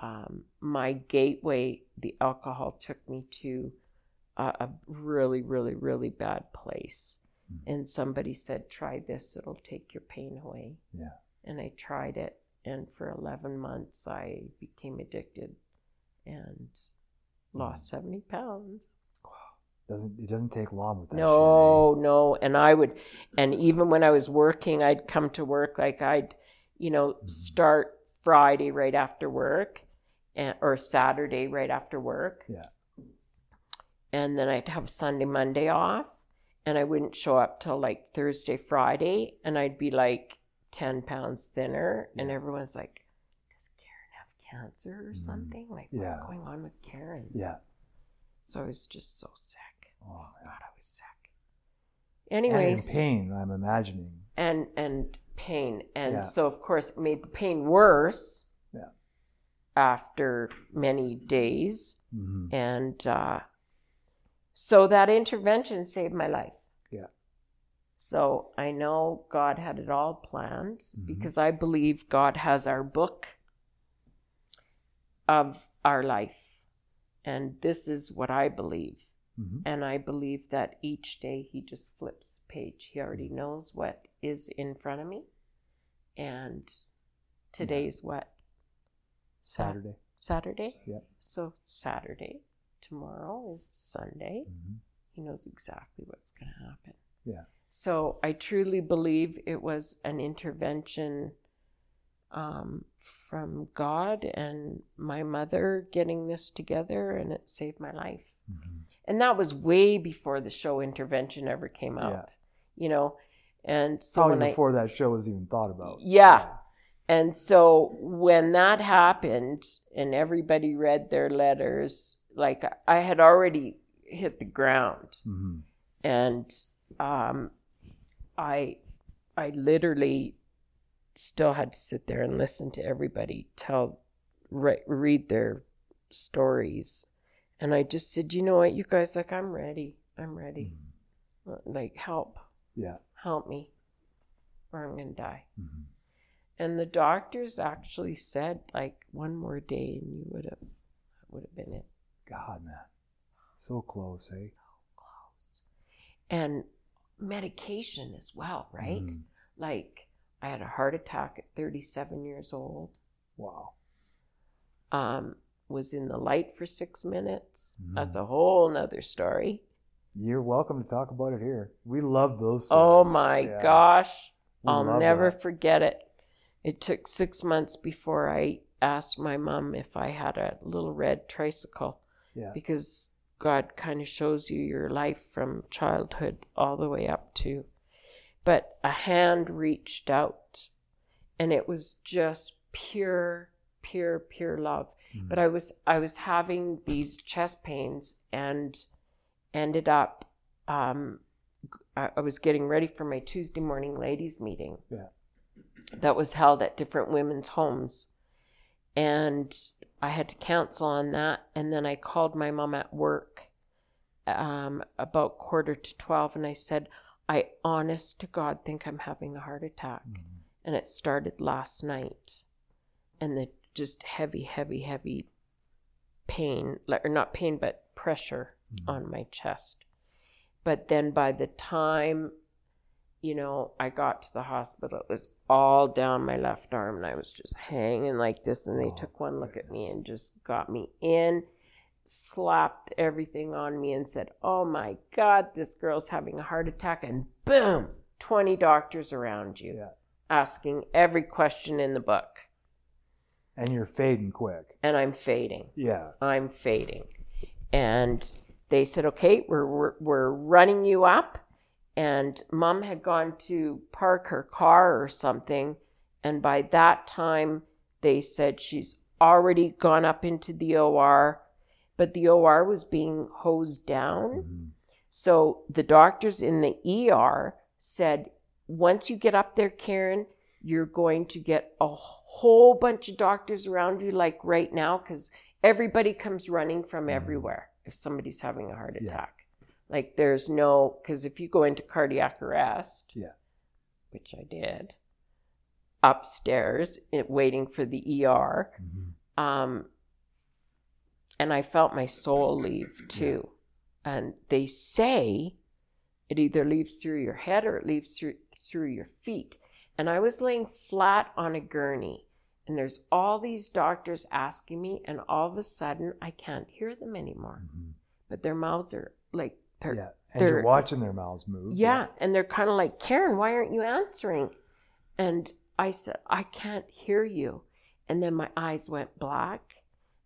um, my gateway. The alcohol took me to a, a really, really, really bad place. Mhm. And somebody said, try this, it'll take your pain away. Yeah. And I tried it. And for 11 months, I became addicted and lost 70 pounds. Doesn't it doesn't take long with that No, no. And I would, and even when I was working, I'd come to work like I'd, you know, Mhm. start Friday right after work, and, or Saturday right after work. Yeah. And then I'd have Sunday, Monday off, and I wouldn't show up till like Thursday, Friday, and I'd be like ten pounds thinner, and everyone's like, "Does Karen have cancer or Mhm. something? Like, Yeah. what's going on with Karen?" Yeah. So I was just so sick. Oh. God, I was sick. Anyways, And in pain, I'm imagining. and and pain and Yeah. so of course it made the pain worse Yeah. after many days hmm and uh, so that intervention saved my life Yeah. so i know god had it all planned Mhm. because i believe god has our book of our life and this is what i believe hmm and I believe that each day he just flips the page. He already knows what is in front of me. And today's what? Sat- Saturday. Saturday? Yeah. So Saturday. Tomorrow is Sunday. hmm He knows exactly what's going to happen. Yeah. So I truly believe it was an intervention um, from God and my mother getting this together, and it saved my life. Hmm and that was way before the show intervention ever came out Yeah. you know? And so Probably before that show was even thought about. I, yeah. And so when that happened and everybody read their letters like i had already hit the ground. Hmm and um i i literally still had to sit there and listen to everybody tell re- read their stories. And i just said you know what you guys like i'm ready. I'm ready. Uh, like help. Yeah. help me or i'm gonna die. Hmm and the doctors actually said like one more day and you would have would have been it. God, man. So close, eh? close. And medication as well right? Mhm. like i had a heart attack at 37 years old Wow. um was in the light for six minutes Mhm. that's a whole nother story You're welcome to talk about it here. We love those. oh my Yeah. gosh We i'll never that. forget it it took six months before i asked my mom if i had a little red tricycle Yeah. because God kind of shows you your life from childhood all the way up to. But a hand reached out and it was just pure, pure, pure love. Mhm. But I was I was having these chest pains and ended up um, I I was getting ready for my Tuesday morning ladies meeting. Yeah. That was held at different women's homes. And I had to cancel on that. And then I called my mom at work um, about quarter to 12 and I said, I honest to God think I'm having a heart attack. Mhm. And it started last night. And the just heavy, heavy, heavy pain, or not pain, but pressure Mhm. on my chest. But then by the time, you know, I got to the hospital, it was all down my left arm and I was just hanging like this. And they Oh, took one look at me and just got me in, slapped everything on me and said, Oh my God, this girl's having a heart attack. And boom, 20 doctors around you Yeah. asking every question in the book. And you're fading quick. And I'm fading. Yeah. I'm fading. And they said, okay, we're, we're, we're running you up. And mom had gone to park her car or something. And by that time, they said she's already gone up into the OR, but the OR was being hosed down. Mhm. So the doctors in the ER said, once you get up there, Karen, you're going to get a whole bunch of doctors around you, like right now, because everybody comes running from Mhm. everywhere if somebody's having a heart Yeah. attack. Like there's no because if you go into cardiac arrest, Yeah. which I did, upstairs it, waiting for the ER, Mhm. um, and I felt my soul leave too. And they say it either leaves through your head or it leaves through through your feet. And I was laying flat on a gurney, and there's all these doctors asking me, and all of a sudden I can't hear them anymore. Mhm. But their mouths are like they're Yeah. And you're they're- watching their mouths move. yeah, and they're kind of like, Karen, why aren't you answering? And I said, I can't hear you. And then my eyes went black.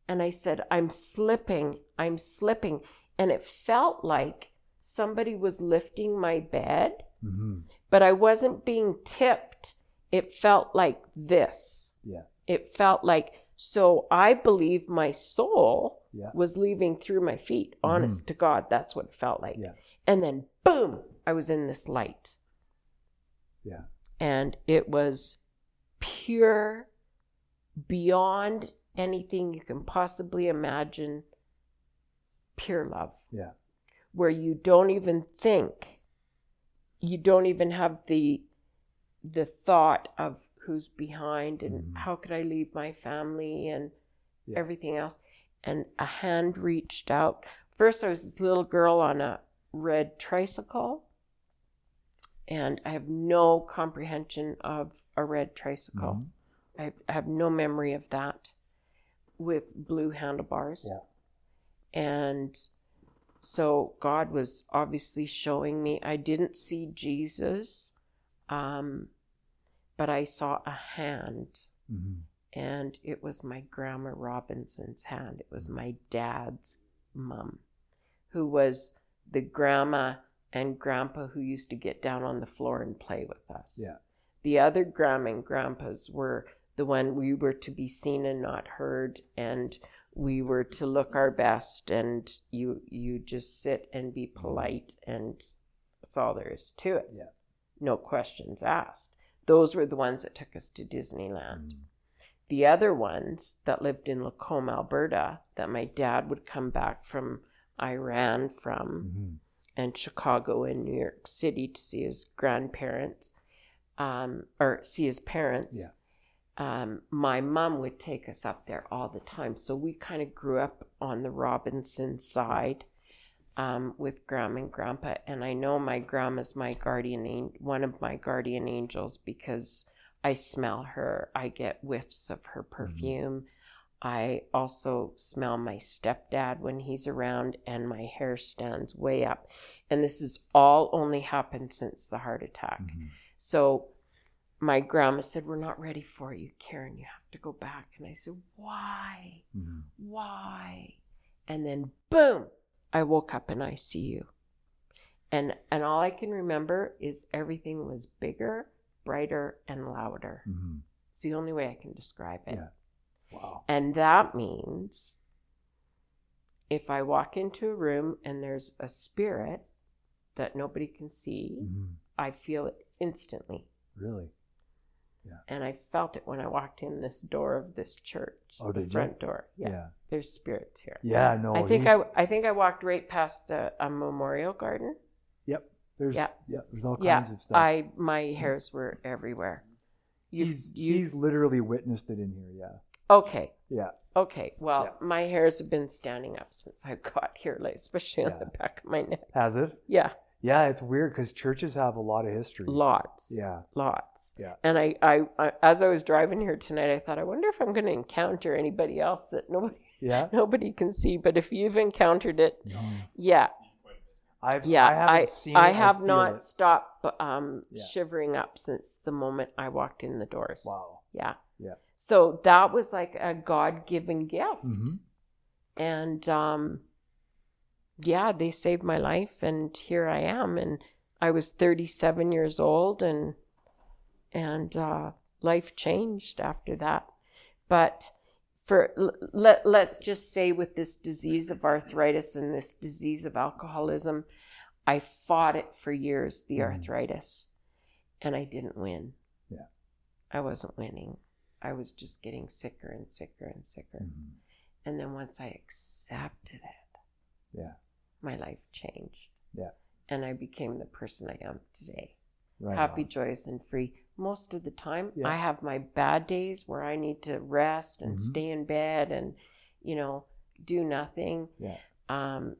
And I said, I'm slipping. I'm slipping. And it felt like somebody was lifting my bed, hmm but I wasn't being tipped. It felt like this. Yeah. It felt like, so I believe my soul Yeah. was leaving through my feet. Honest to God, that's what it felt like. Yeah. And then boom, I was in this light. Yeah. And it was pure, beyond anything you can possibly imagine, pure love, Yeah. where you don't even think, you don't even have the the thought of who's behind and Mhm. how could I leave my family and Yeah. everything else. And a hand reached out. First, I was this little girl on a red tricycle, and I have no comprehension of a red tricycle. Mhm. I I have no memory of that with blue handlebars. Yeah. And so God was obviously showing me. I didn't see Jesus, um, but I saw a hand, Mhm. and it was my grandma Robinson's hand. It was my dad's mum, who was the grandma and grandpa who used to get down on the floor and play with us. Yeah. The other grandma and grandpas were the one we were to be seen and not heard, and we were to look our best, and you you just sit and be polite, and that's all there is to it. Yeah. No questions asked. Those were the ones that took us to Disneyland. Mhm. The other ones that lived in Lacombe, Alberta, that my dad would come back from Iran from, Mhm. and Chicago and New York City to see his grandparents, um, or see his parents. Yeah. Um, my mom would take us up there all the time. So we kind of grew up on the Robinson side um, with grandma and grandpa. And I know my grandma's my guardian, an- one of my guardian angels because I smell her. I get whiffs of her perfume. I also smell my stepdad when he's around, and my hair stands way up. And this has all only happened since the heart attack. Mhm. So my grandma said, We're not ready for you, Karen. You have to go back. And I said, Why? Mhm. Why? And then boom, I woke up in ICU. And and all I can remember is everything was bigger, brighter, and louder. Mhm. It's the only way I can describe it. Yeah. Wow. And that means if I walk into a room and there's a spirit that nobody can see, Mhm. I feel it instantly. Really? And I felt it when I walked in this door of this church, Oh, the did you? front door. Yeah, Yeah. there's spirits here. Yeah. no. I think he- I, I think I walked right past a, a memorial garden. Yep. There's. Yeah. Yeah. There's all Yeah, kinds of stuff. I my hairs were everywhere. You, he's you, he's literally witnessed it in here. Yeah. okay. Yeah. Okay. Well, my hairs have been standing up since I got here, like especially on the back of my neck. Has it? Yeah, Yeah. It's weird because churches have a lot of history. lots. Yeah. lots. Yeah. And I, I, I, as I was driving here tonight, I thought, I wonder if I'm going to encounter anybody else that nobody, Yeah. nobody can see. But if you've encountered it, No. yeah, I've. yeah, I haven't I, seen. I it, have feel not it. stopped um, Yeah. shivering up since the moment I walked in the doors. Wow. Yeah. Yeah. So that was like a God given gift. hmm And um, yeah, they saved my life, and here I am. And I was 37 years old, and and uh, life changed after that. But for let let's just say with this disease of arthritis and this disease of alcoholism, I fought it for years, the Mhm. arthritis, and I didn't win. Yeah. I wasn't winning. I was just getting sicker and sicker and sicker. hmm And then once I accepted it, Yeah. My life changed. Yeah. And I became the person I am today. Right. Happy, on. joyous, and free. Most of the time, Yeah. I have my bad days where I need to rest and Mhm. stay in bed and, you know, do nothing. Yeah. Um,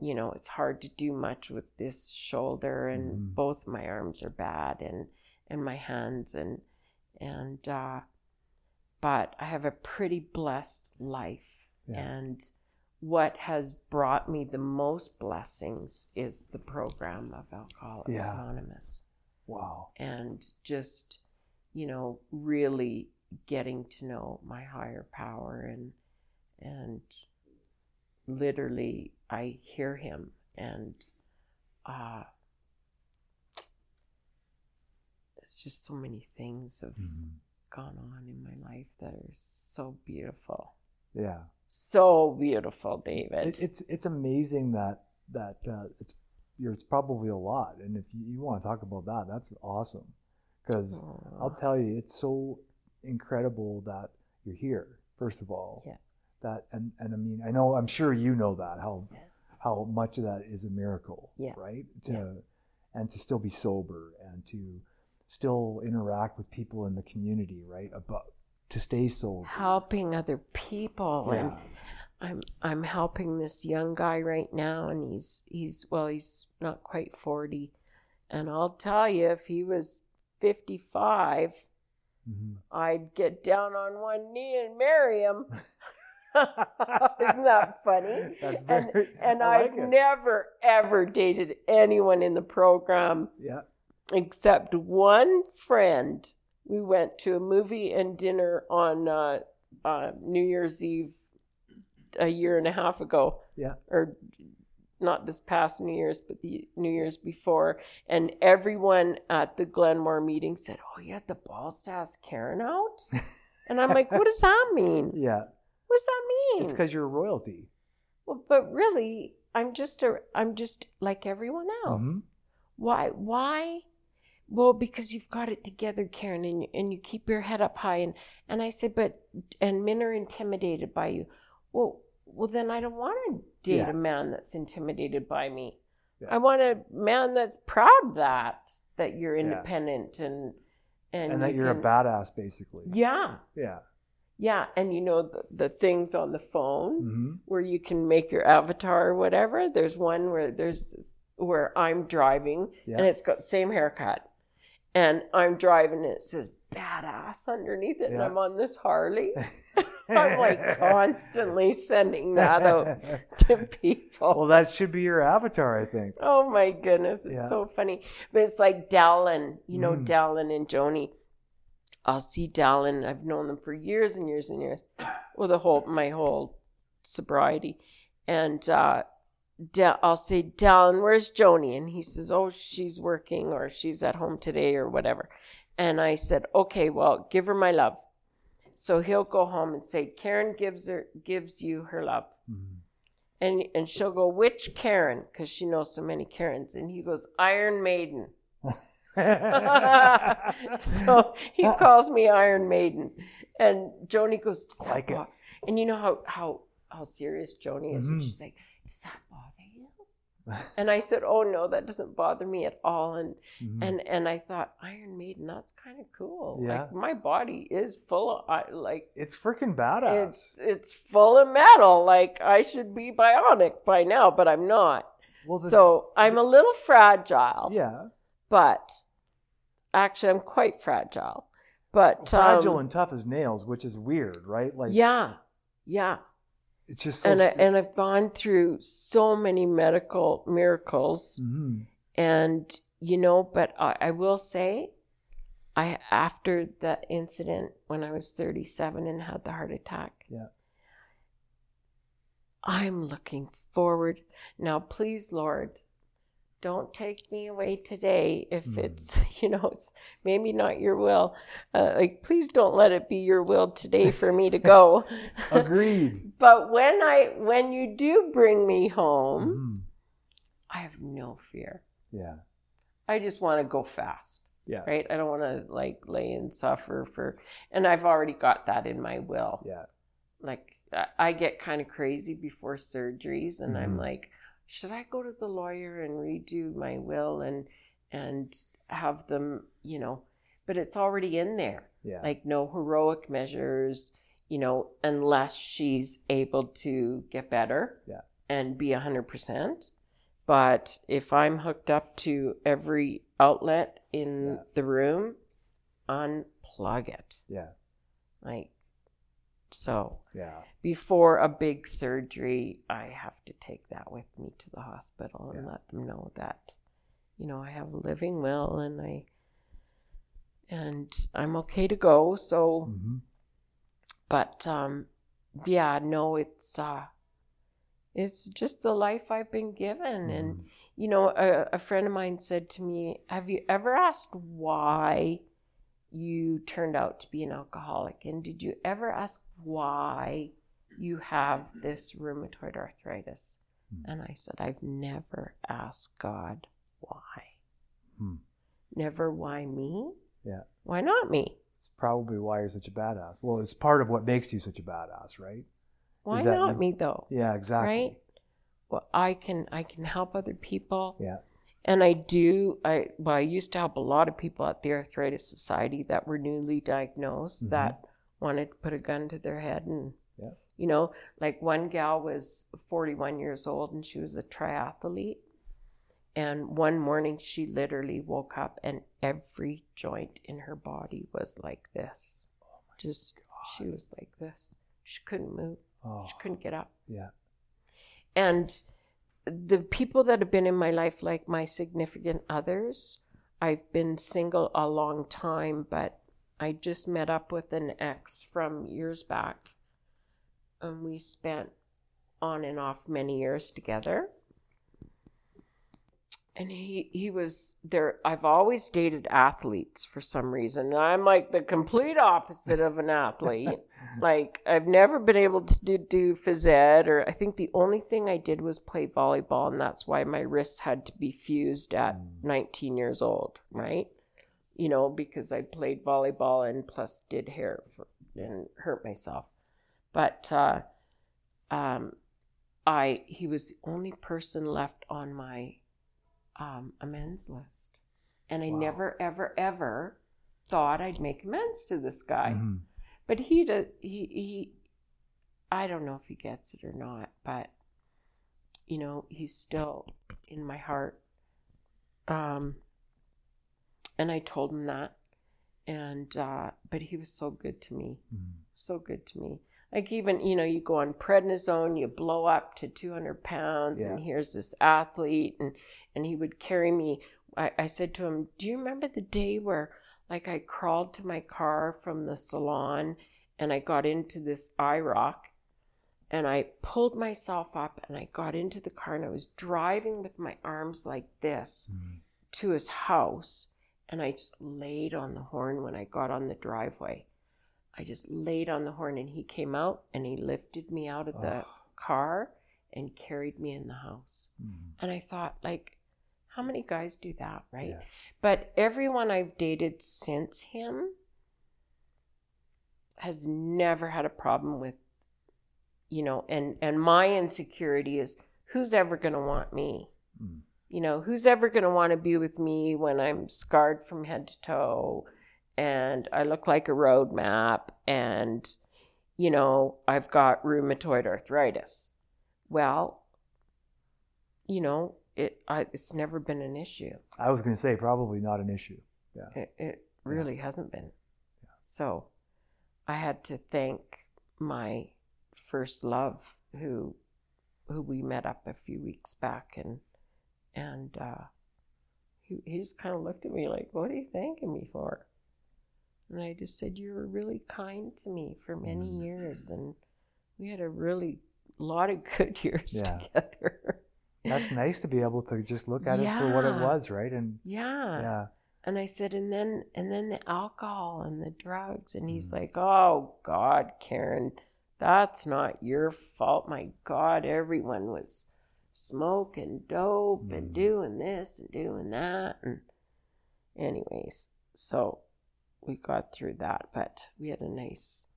you know, it's hard to do much with this shoulder, and Mhm. both my arms are bad, and and my hands, and and uh, but I have a pretty blessed life, Yeah. and what has brought me the most blessings is the program of Alcoholics Yeah. Anonymous Wow. and just you know really getting to know my higher power and and literally I hear him and uh there's just so many things have Mhm. gone on in my life that are so beautiful Yeah. So beautiful david It, it's it's amazing that that uh, it's you're, it's probably a lot, and if you, you want to talk about that, that's awesome. Because I'll tell you, it's so incredible that you're here. First of all, Yeah. That and and I mean, I know, I'm sure you know that how Yeah. how much of that is a miracle, Yeah. right? To, Yeah. And to still be sober and to still interact with people in the community, right? About to stay sober. helping other people and I'm I'm helping this young guy right now, and he's he's well, he's not quite forty, and I'll tell you, if he was fifty five, Mhm. I'd get down on one knee and marry him. Isn't that funny? That's and very. and I like I've it. never ever dated anyone in the program Yeah. except one friend. We went to a movie and dinner on uh, uh, New Year's Eve a year and a half ago. Yeah. Or not this past New Year's, but the New Year's before. And everyone at the Glenmore meeting said, Oh, you had the balls to ask Karen out? And I'm like, What does that mean? Yeah. What does that mean? It's because you're royalty. Well, but really, I'm just a, I'm just like everyone else. Mhm. Why? Why? Well, because you've got it together, Karen, and you, and you keep your head up high. And and I said, but and men are intimidated by you. Well, well, then I don't want to date Yeah. a man that's intimidated by me. Yeah. I want a man that's proud that that you're Yeah. independent and and, And, that you you're can- a badass, basically. Yeah, Yeah. yeah, and you know the, the things on the phone hmm where you can make your avatar or whatever. There's one where there's where I'm driving Yeah. and it's got same haircut. And I'm driving and it says badass underneath it and I'm on this Harley. I'm like constantly sending that out to people. well, that should be your avatar, I think. Oh my goodness, it's Yeah. so funny. But it's like Dallin, you know, Mm. Dallin and Joni. I'll see Dallin. I've known them for years and years and years. Well, the whole my whole sobriety, and uh, I'll say, Dallin, where's Joni? And he says, Oh, she's working or she's at home today or whatever. And I said, Okay, well, give her my love. So he'll go home and say, Karen gives her gives you her love. Mhm. And and she'll go, which Karen? Because she knows so many Karens. And he goes, Iron Maiden. so he calls me Iron Maiden. And Joni goes, Does Like it. And you know how how how serious Joni is? And Mhm. she's like, Does that bother you? And I said, Oh no, that doesn't bother me at all. And Mhm. and and I thought, Iron Maiden, that's kind of cool. Yeah. Like my body is full of like it's freaking badass. it's it's full of metal. Like I should be bionic by now, but I'm not. well, the- So I'm a little fragile. yeah, But actually, I'm quite fragile. But fragile um, and tough as nails, which is weird, right? Like, yeah, yeah. It's just so. and I, and I've gone through so many medical miracles, Mhm. and you know. But I, I will say, I after that incident when I was 37 and had the heart attack. Yeah. I'm looking forward now. Please, Lord, don't take me away today if Mm. it's you know it's maybe not your will. Uh, like, please don't let it be your will today for me to go. Agreed. But when I when you do bring me home, Mhm. I have no fear. Yeah, I just want to go fast, yeah, right? I don't want to like lay and suffer for and I've already got that in my will. yeah. Like I- get kind of crazy before surgeries, and I'm Mhm. like, should I go to the lawyer and redo my will and and have them, you know? But it's already in there, Yeah. like no heroic measures, you know, unless she's able to get better, Yeah. and be a hundred percent. But if I'm hooked up to every outlet in Yeah. the room, unplug it. yeah. Like, so Yeah. before a big surgery, I have to take that with me to the hospital and Yeah. let them know that, you know, I have a living will and I, and I'm okay to go. So, hmm but, um, yeah, no, it's, uh, it's just the life I've been given. And, Mm-hmm. you know, a, a friend of mine said to me, Have you ever asked why you turned out to be an alcoholic? And did you ever ask why you have this rheumatoid arthritis? Hmm. And I said, I've never asked God why. Hmm. Never why me? Yeah. Why not me? It's probably why you're such a badass. Well, it's part of what makes you such a badass, right? Why that not me though? Yeah, exactly. Right? Well, I can I can help other people. Yeah. And I do. I well, I used to help a lot of people at the Arthritis Society that were newly diagnosed Mhm. that wanted to put a gun to their head and, Yeah. you know, like one gal was 41 years old and she was a triathlete. And one morning she literally woke up and every joint in her body was like this. Oh Just she was like this. She couldn't move. Oh, She couldn't get up yeah. and the people that have been in my life like my significant others i've been single a long time but i just met up with an ex from years back and we spent on and off many years together and he he was there i've always dated athletes for some reason and i'm like the complete opposite of an athlete like I've never been able to do, do phys ed or I think the only thing I did was play volleyball and that's why my wrists had to be fused at Mm. 19 years old, right? You know, because I played volleyball and plus did hair for, and hurt myself. But uh, um, I he was the only person left on my um, amends list, and I Wow. never ever ever thought I'd make amends to this guy. Mhm. but he does he he i don't know if he gets it or not but you know he's still in my heart. Um and i told him that. And uh but he was so good to me. Mhm. so good to me. Like even you know you go on prednisone you blow up to 200 pounds and here's this athlete and and he would carry me I, I said to him do you remember the day where like i crawled to my car from the salon and i got into this IROC and i pulled myself up and i got into the car and i was driving with my arms like this Mhm. to his house and I just laid on the horn when I got on the driveway. I just laid on the horn and he came out and he lifted me out of the Oh. car and carried me in the house. Mhm. And I thought, like, how many guys do that, right? Yeah. But everyone I've dated since him has never had a problem with, you know, and and my insecurity is who's ever going to want me? Mm. You know, who's ever going to want to be with me when I'm scarred from head to toe and I look like a road map and, you know, I've got rheumatoid arthritis? Well, you know, it I, it's never been an issue. I was going to say probably not an issue. Yeah. It, it really hasn't been. Yeah. So I had to thank my first love who who we met up a few weeks back and and uh, he, he just kind of looked at me like, what are you thanking me for? And I just said, you were really kind to me for many Mm. years and we had a really lot of good years Yeah. together. That's nice to be able to just look at it for what it was, right? And yeah. yeah, And I said, and then and then the alcohol and the drugs. And he's Mm. like, Oh God, Karen, that's not your fault. My God, everyone was smoking dope and Mm. doing this and doing that. And anyways, so we got through that, but we had a nice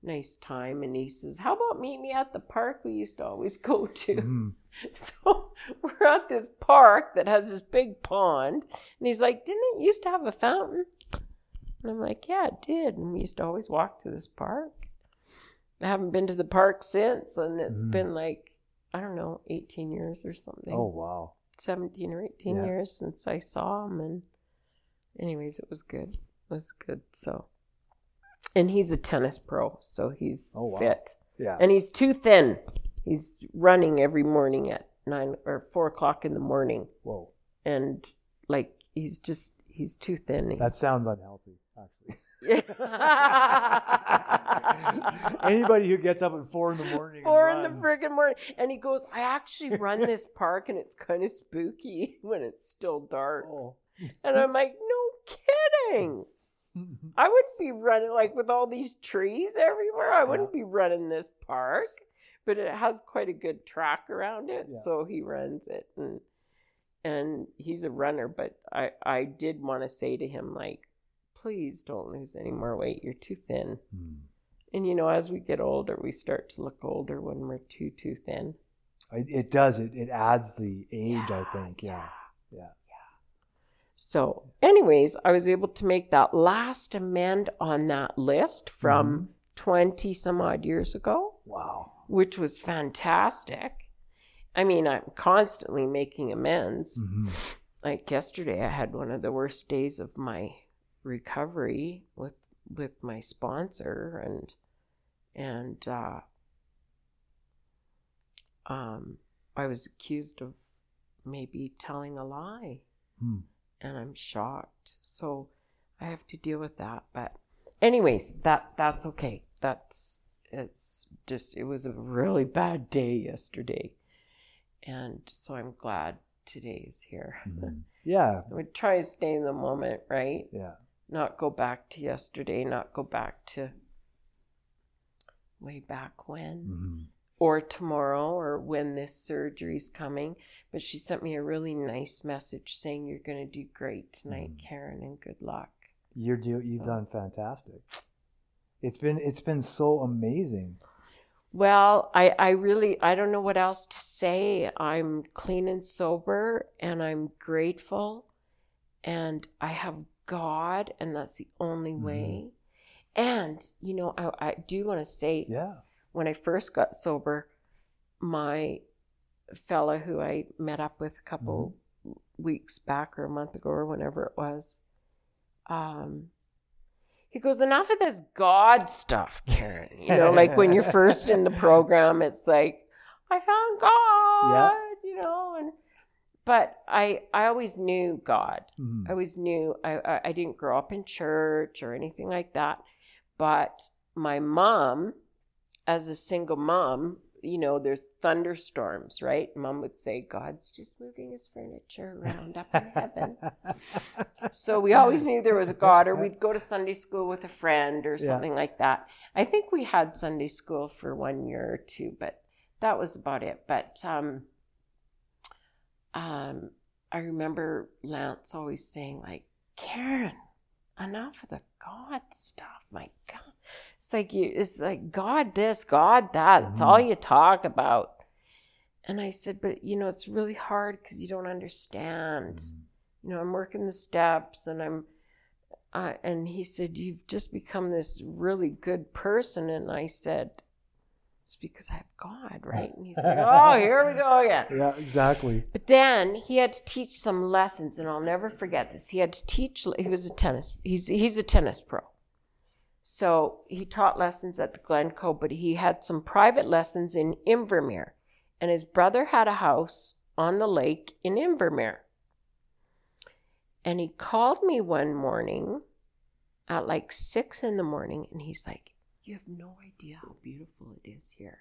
nice time. And he says, How about meet me at the park we used to always go to? Mhm. So we're at this park that has this big pond. And he's like, Didn't it used to have a fountain? And I'm like, Yeah, it did. And we used to always walk to this park. I haven't been to the park since. And it's Mhm. been like, I don't know, 18 years or something. Oh wow. 17 or 18 Yeah. years since I saw him. And, anyways, it was good. It was good. So, and he's a tennis pro. So he's Oh, wow. fit. Yeah. And he's too thin. He's running every morning at nine or four o'clock in the morning. Whoa. And like, he's just, he's too thin. That sounds unhealthy, actually. Anybody who gets up at four in the morning. Four in the friggin' morning. And he goes, I actually run this park and it's kind of spooky when it's still dark. Oh. And I'm like, no kidding. I wouldn't be running like with all these trees everywhere. I wouldn't be running this park, but it has quite a good track around it, Yeah. so he runs it and and he's a runner. But I I did want to say to him like, please don't lose any more weight. You're too thin. Hmm. And you know, as we get older, we start to look older when we're too too thin. It, it does. It, it adds the age, I think. Yeah. Yeah. Yeah. So, anyways, I was able to make that last amend on that list from 20 some odd years ago, Wow. Which was fantastic. I mean, I'm constantly making amends. Mhm. Like yesterday, I had one of the worst days of my recovery with with my sponsor and and uh um I was accused of maybe telling a lie Hmm. and I'm shocked. So I have to deal with that. But anyways, that that's okay. That's it's just it was a really bad day yesterday. And so I'm glad today is here. Mhm. Yeah. Would try to stay in the moment, right? Yeah. Not go back to yesterday, not go back to way back when Mhm. or tomorrow or when this surgery's coming. But she sent me a really nice message saying you're going to do great tonight, Mm. Karen, and good luck. You're do, you've done fantastic. It's been it's been so amazing. Well, I, I really I don't know what else to say. I'm clean and sober and I'm grateful and I have God and that's the only Mhm. way. And you know, I, I do want to say Yeah. when I first got sober, my fella who I met up with a couple weeks back or a month ago or whenever it was, um, he goes, enough of this God stuff, Karen. You know, like when you're first in the program, it's like, I found God, yeah. you know, and but I I always knew God. Mhm. I always knew I, I I didn't grow up in church or anything like that, but my mom, as a single mom, you know, there's thunderstorms, right? Mom would say, "God's just moving his furniture around up in heaven." So we always knew there was a God, or we'd go to Sunday school with a friend or Yeah. something like that. I think we had Sunday school for one year or two, but that was about it. But um, um, I remember Lance always saying, like, Karen, enough of the God stuff. My God, it's like you, it's like God this, God that. It's all you talk about. And I said, but you know, it's really hard because you don't understand Mhm. you know, I'm working the steps and I'm, uh, and he said, You've just become this really good person. And I said, It's because I have God, right? And he's like, Oh, here we go again. Yeah, exactly. But then he had to teach some lessons, and I'll never forget this. He had to teach, he was a tennis, he's, he's a tennis pro. So he taught lessons at the Glencoe, but he had some private lessons in Invermere. And his brother had a house on the lake in Invermere. And he called me one morning at like six in the morning, and he's like, You have no idea how beautiful it is here.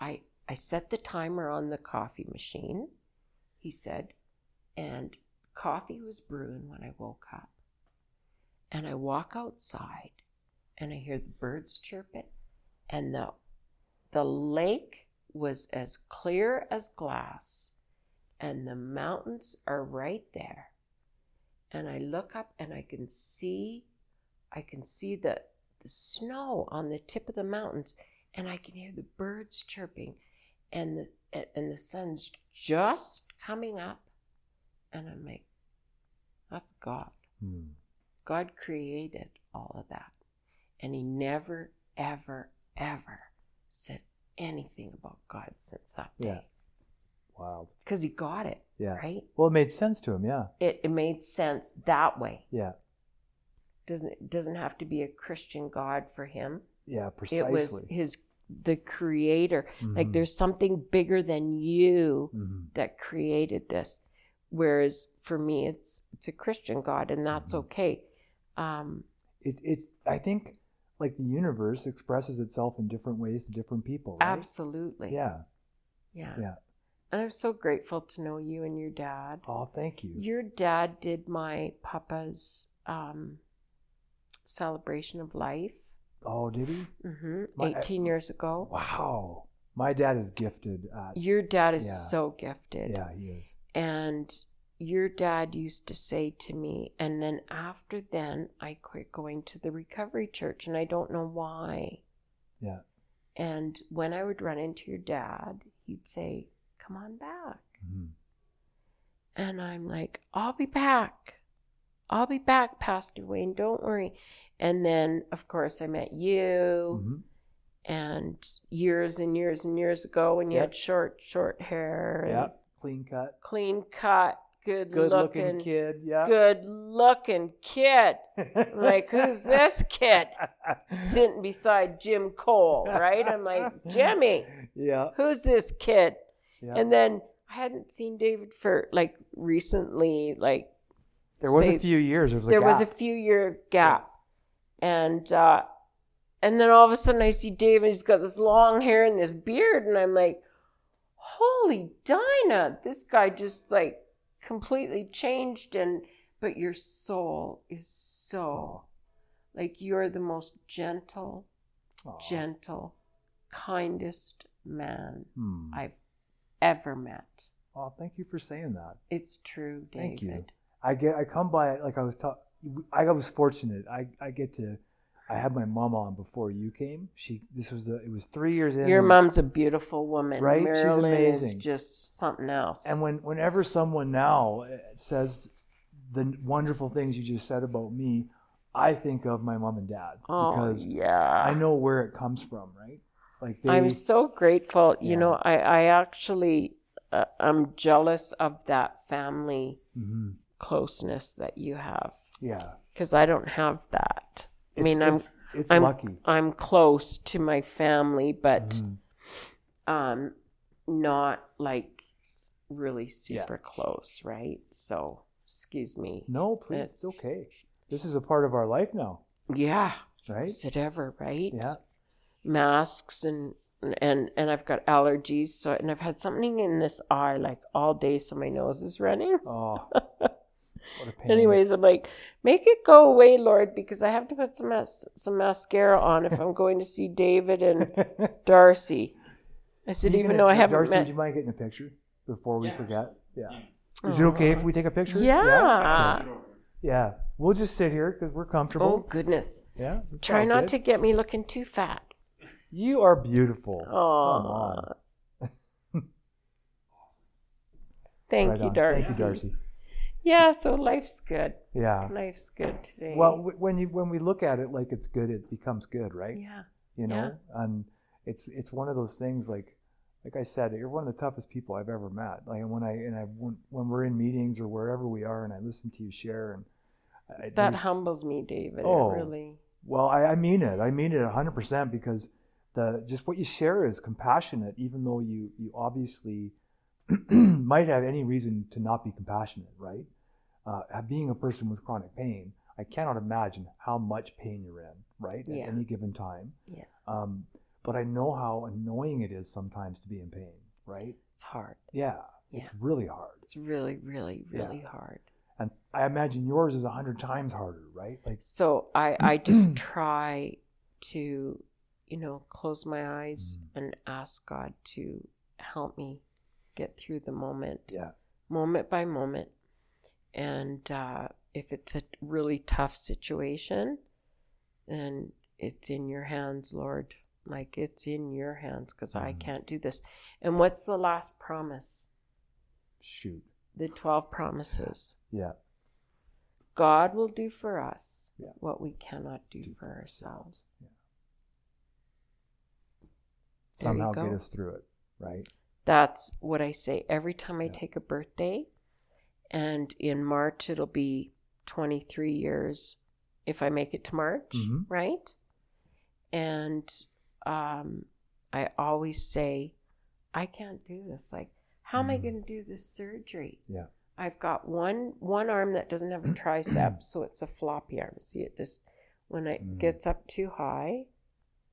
I I set the timer on the coffee machine, he said, and coffee was brewing when I woke up. And I walk outside and I hear the birds chirping, and the the lake was as clear as glass, and the mountains are right there. And I look up and I can see I can see the the snow on the tip of the mountains, and I can hear the birds chirping, and the and the sun's just coming up, and I'm like, that's God. Hmm. God created all of that. And he never, ever, ever said anything about God since that day. Yeah. Wild. Because he got it, Yeah. right? Well, it made sense to him. Yeah. It, it made sense that way. Yeah. Doesn't it doesn't have to be a Christian God for him. Yeah. Precisely. It was his the creator. Like Mhm. there's something bigger than you Mhm. that created this. Whereas for me it's it's a Christian God and that's Mhm. okay. Um It, it's. I think like the universe expresses itself in different ways to different people. Right? absolutely. Yeah. Yeah. Yeah. And I'm so grateful to know you and your dad. Oh, thank you. Your dad did my papa's um, celebration of life oh, did he? hmm My- 18 years ago. Wow. My dad is gifted at. Your dad is Yeah. so gifted. Yeah, he is. And your dad used to say to me, and then after then, I quit going to the recovery church, and I don't know why. Yeah. And when I would run into your dad, he'd say, Come on back. Mhm. And I'm like, I'll be back. I'll be back, Pastor Wayne. Don't worry. And then, of course, I met you, Mhm. and years and years and years ago when you Yep. had short, short hair, Yeah. Clean cut. clean cut, good, Good looking, looking kid. Yeah. good looking kid. like, who's this kid sitting beside Jim Cole, right? I'm like, Jimmy, Yeah. who's this kid? Yeah. And then I hadn't seen David for like recently, like there was say- a few years. There was a there was a few year gap, and uh, and then all of a sudden I see David. He's got this long hair and this beard, and I'm like, "Holy Dinah! This guy just like completely changed." And but your soul is so like you're the most gentle, Aw. gentle, kindest man Hmm. I've ever met. Oh, thank you for saying that. It's true, David. Thank you. I get. I come by it like I was taught. I was fortunate. I, I get to. I had my mom on before you came. She. This was the. It was three years in. Your mom's a beautiful woman. Right? She's amazing. is just something else. And when whenever someone now uh, says the wonderful things you just said about me, I think of my mom and dad oh, because yeah. I know where it comes from. Right? Like they. I'm so grateful. Yeah. You know, I, I actually, uh, I'm jealous of that family Mhm. closeness that you have Yeah. because I don't have that. I mean, I'm, it's, it's I'm, lucky. I'm close to my family, but Mhm. um, not like really super close, right? So, excuse me. No, please. It's- It's okay. This is a part of our life now, Yeah. right? Is it ever, right? Yeah. Masks and and and I've got allergies, so and I've had something in this eye like all day, so my nose is running. Oh, what a pain. Anyways, I'm like, make it go away, Lord, because I have to put some mas- some mascara on if I'm going to see David and Darcy. I said, You even gonna- though I haven't Darcy, met. would you mind getting a picture before we Yeah, forget? Yeah. Yeah. Is it okay if we take a picture? Yeah. Yeah. Yeah. We'll just sit here because we're comfortable. Oh comfortable. goodness! Yeah. it's Try all not good. to get me looking too fat. You are beautiful. Come Oh, on. thank Right you, on. Darcy. Thank you, Darcy. Yeah, so life's good. Yeah. Life's good today. Well, w- when you when we look at it like it's good, it becomes good, right? yeah. You know, and it's it's one of those things like like I said, you're one of the toughest people I've ever met. Like when I and I when, when we're in meetings or wherever we are, and I listen to you share, and I, That humbles me, David. Oh. Really. Well, I, I mean it. I mean it 100% because the just what you share is compassionate, even though you you obviously might have any reason to not be compassionate, right? Uh, being a person with chronic pain, I cannot imagine how much pain you're in, right, Yeah. at any given time. Yeah. Um, but I know how annoying it is sometimes to be in pain, right? It's hard. Yeah, it's really hard, It's really, really, Yeah. really hard. and I imagine yours is a hundred times harder, right? Like, So I, I just try to, you know, close my eyes Mm. and ask God to help me get through the moment, yeah, moment by moment. And uh, if it's a really tough situation, then it's in your hands, Lord. Like it's in your hands because I Mhm. can't do this. And what's the last promise? Shoot. The 12 promises. Yeah. God will do for us Yeah. what we cannot do, for ourselves. Yeah. Somehow get us through it, right? That's what I say every time I Yeah. take a birthday. And in March, it'll be 23 years if I make it to March, Mhm. right? And um, I always say, I can't do this. Like, how am I Mhm. going to do this surgery? Yeah. I've got one one arm that doesn't have a tricep, so it's a floppy arm. See it just when it Mm. gets up too high,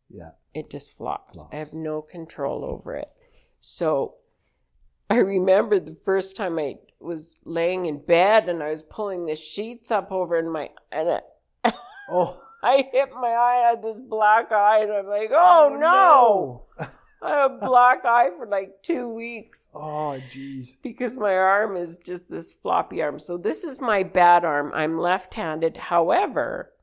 Yeah. it just flops. I have no control over it. So I remember the first time I was laying in bed and I was pulling the sheets up over in my and I, Oh, I hit my eye, I had this black eye, and I'm like, oh, oh no! no. I have a black eye for like two weeks Oh, jeez. because my arm is just this floppy arm. So this is my bad arm. I'm left-handed. However,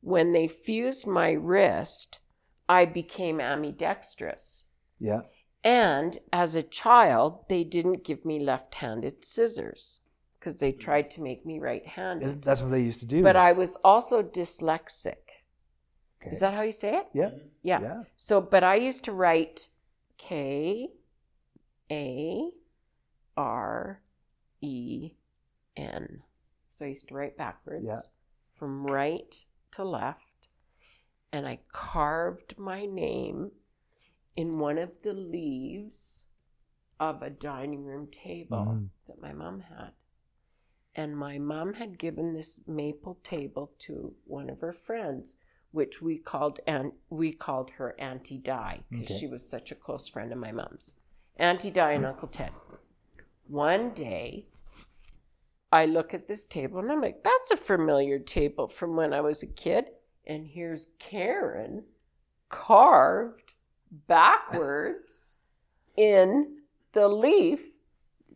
when they fused my wrist, I became ambidextrous. Yeah. And as a child, they didn't give me left-handed scissors because they tried to make me right-handed. That's what they used to do. But I was also dyslexic. Okay. Is that how you say it? Yeah. Mm-hmm. Yeah. Yeah. So, but I used to write K A R E N. So I used to write backwards Yeah. from right to left. And I carved my name in one of the leaves of a dining room table Mhm. that my mom had. And my mom had given this maple table to one of her friends, which we called and we called her Auntie Di because Okay. she was such a close friend of my mom's. Auntie Di and Uncle Ted. One day, I look at this table and I'm like, that's a familiar table from when I was a kid. And here's Karen carved backwards in the leaf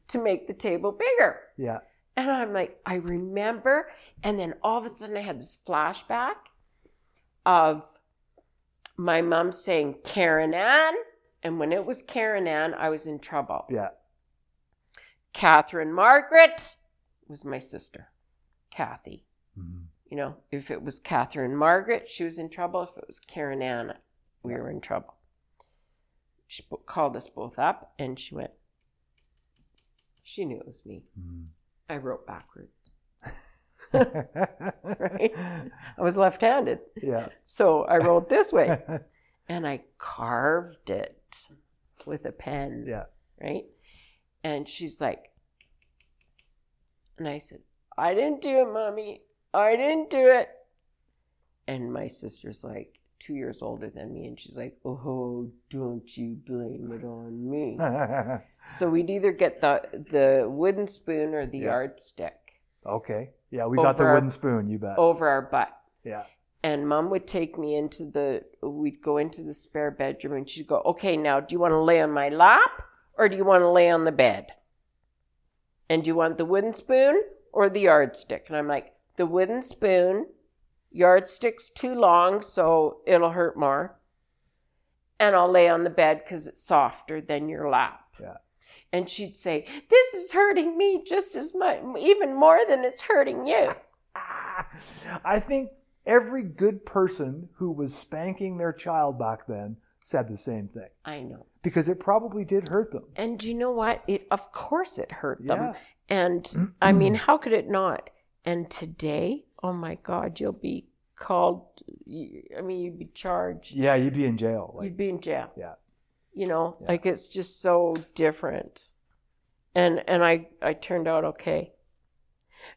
to make the table bigger. Yeah. And I'm like, I remember. And then all of a sudden, I had this flashback of my mom saying, Karen Ann. And when it was Karen Ann, I was in trouble. Yeah. Catherine Margaret was my sister, Kathy. Mhm. You know, if it was Catherine Margaret, she was in trouble. If it was Karen Ann, we were in trouble. She called us both up and she went, she knew it was me. Mhm. I wrote backwards. right? I was left handed. Yeah. So I wrote this way and I carved it with a pen. yeah. Right. And she's like, and I said, I didn't do it, mommy. I didn't do it. And my sister's like two years older than me. And she's like, oh, don't you blame it on me. so we'd either get the, the wooden spoon or the Yeah. yardstick okay. Yeah, we got the wooden spoon, you bet. over our butt. Yeah. and mom would take me into the we'd go into the spare bedroom and she'd go okay now do you want to lay on my lap or do you want to lay on the bed and do you want the wooden spoon or the yardstick and i'm like the wooden spoon yardstick's too long so it'll hurt more and i'll lay on the bed because it's softer than your lap Yeah. and she'd say this is hurting me just as much even more than it's hurting you I think every good person who was spanking their child back then said the same thing i know because it probably did hurt them. And you know what? It of course it hurt them. Yeah. And I mean, how could it not? And today, oh my God, you'll be called. I mean, you'd be charged. Yeah, you'd be in jail. Like, You'd be in jail. yeah. You know, Yeah. like it's just so different. And and I I turned out okay.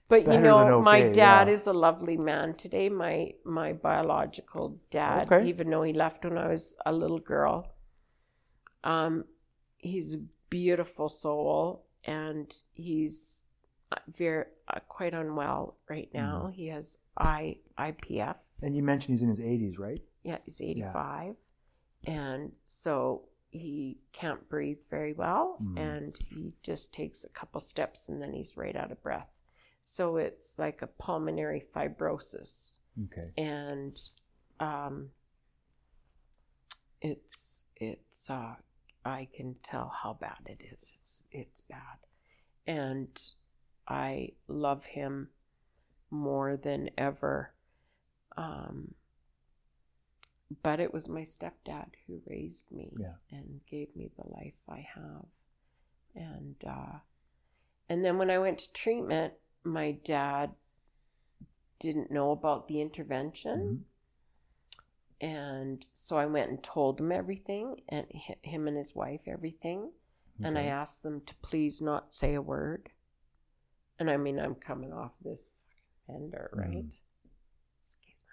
But Better you know, than my dad yeah. is a lovely man today. My my biological dad, Okay. even though he left when I was a little girl. Um, he's a beautiful soul, and he's very uh, quite unwell right now. Mm-hmm. He has I IPF. And you mentioned he's in his 80s, right? Yeah, he's 85. And so he can't breathe very well Mm. and he just takes a couple steps and then he's right out of breath. So it's like a pulmonary fibrosis. Okay. And um, it's it's uh I can tell how bad it is. It's it's bad. And I love him more than ever. Um but it was my stepdad who raised me Yeah. and gave me the life I have. And uh and then when I went to treatment, my dad didn't know about the intervention. Mhm. And so I went and told him everything, and him and his wife everything. And I asked them to please not say a word. And I mean, I'm coming off this fucking bender, right? Mhm. Excuse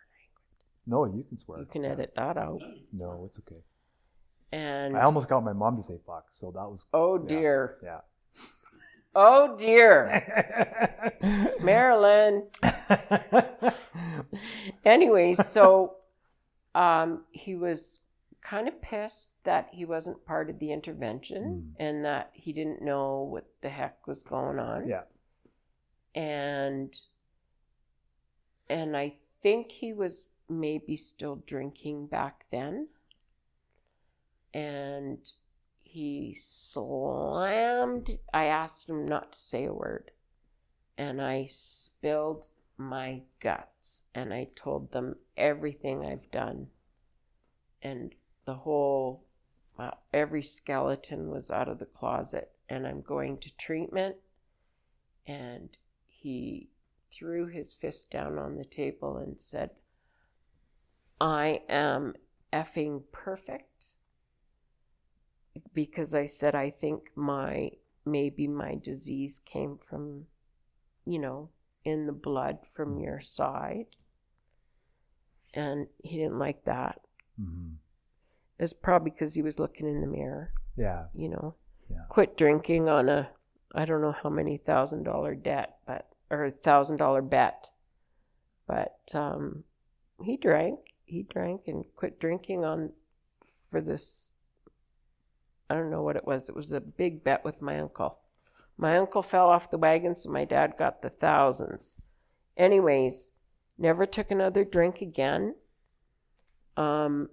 No, you can swear. You can edit that out. No, it's okay. And I almost got my mom to say fuck, so that was oh yeah. dear, yeah. oh dear, Marilyn. Anyways, so um, he was kind of pissed that he wasn't part of the intervention and that he didn't know what the heck was going on. yeah. And and I think he was maybe still drinking back then. And he slammed I asked him not to say a word. And I spilled my guts and I told them everything I've done. And the whole, uh, every skeleton was out of the closet. And I'm going to treatment. And he threw his fist down on the table and said, I am effing perfect. Because I said, I think my, maybe my disease came from, you know, in the blood from your side. And he didn't like that. hmm It's probably because he was looking in the mirror, Yeah. you know. Yeah. Quit drinking on a, I don't know how many thousand dollar debt, but, or thousand dollar bet. But um, he drank, he drank and quit drinking on, for this, I don't know what it was. It was a big bet with my uncle. My uncle fell off the wagon, so my dad got the thousands. Anyways, never took another drink again. Um,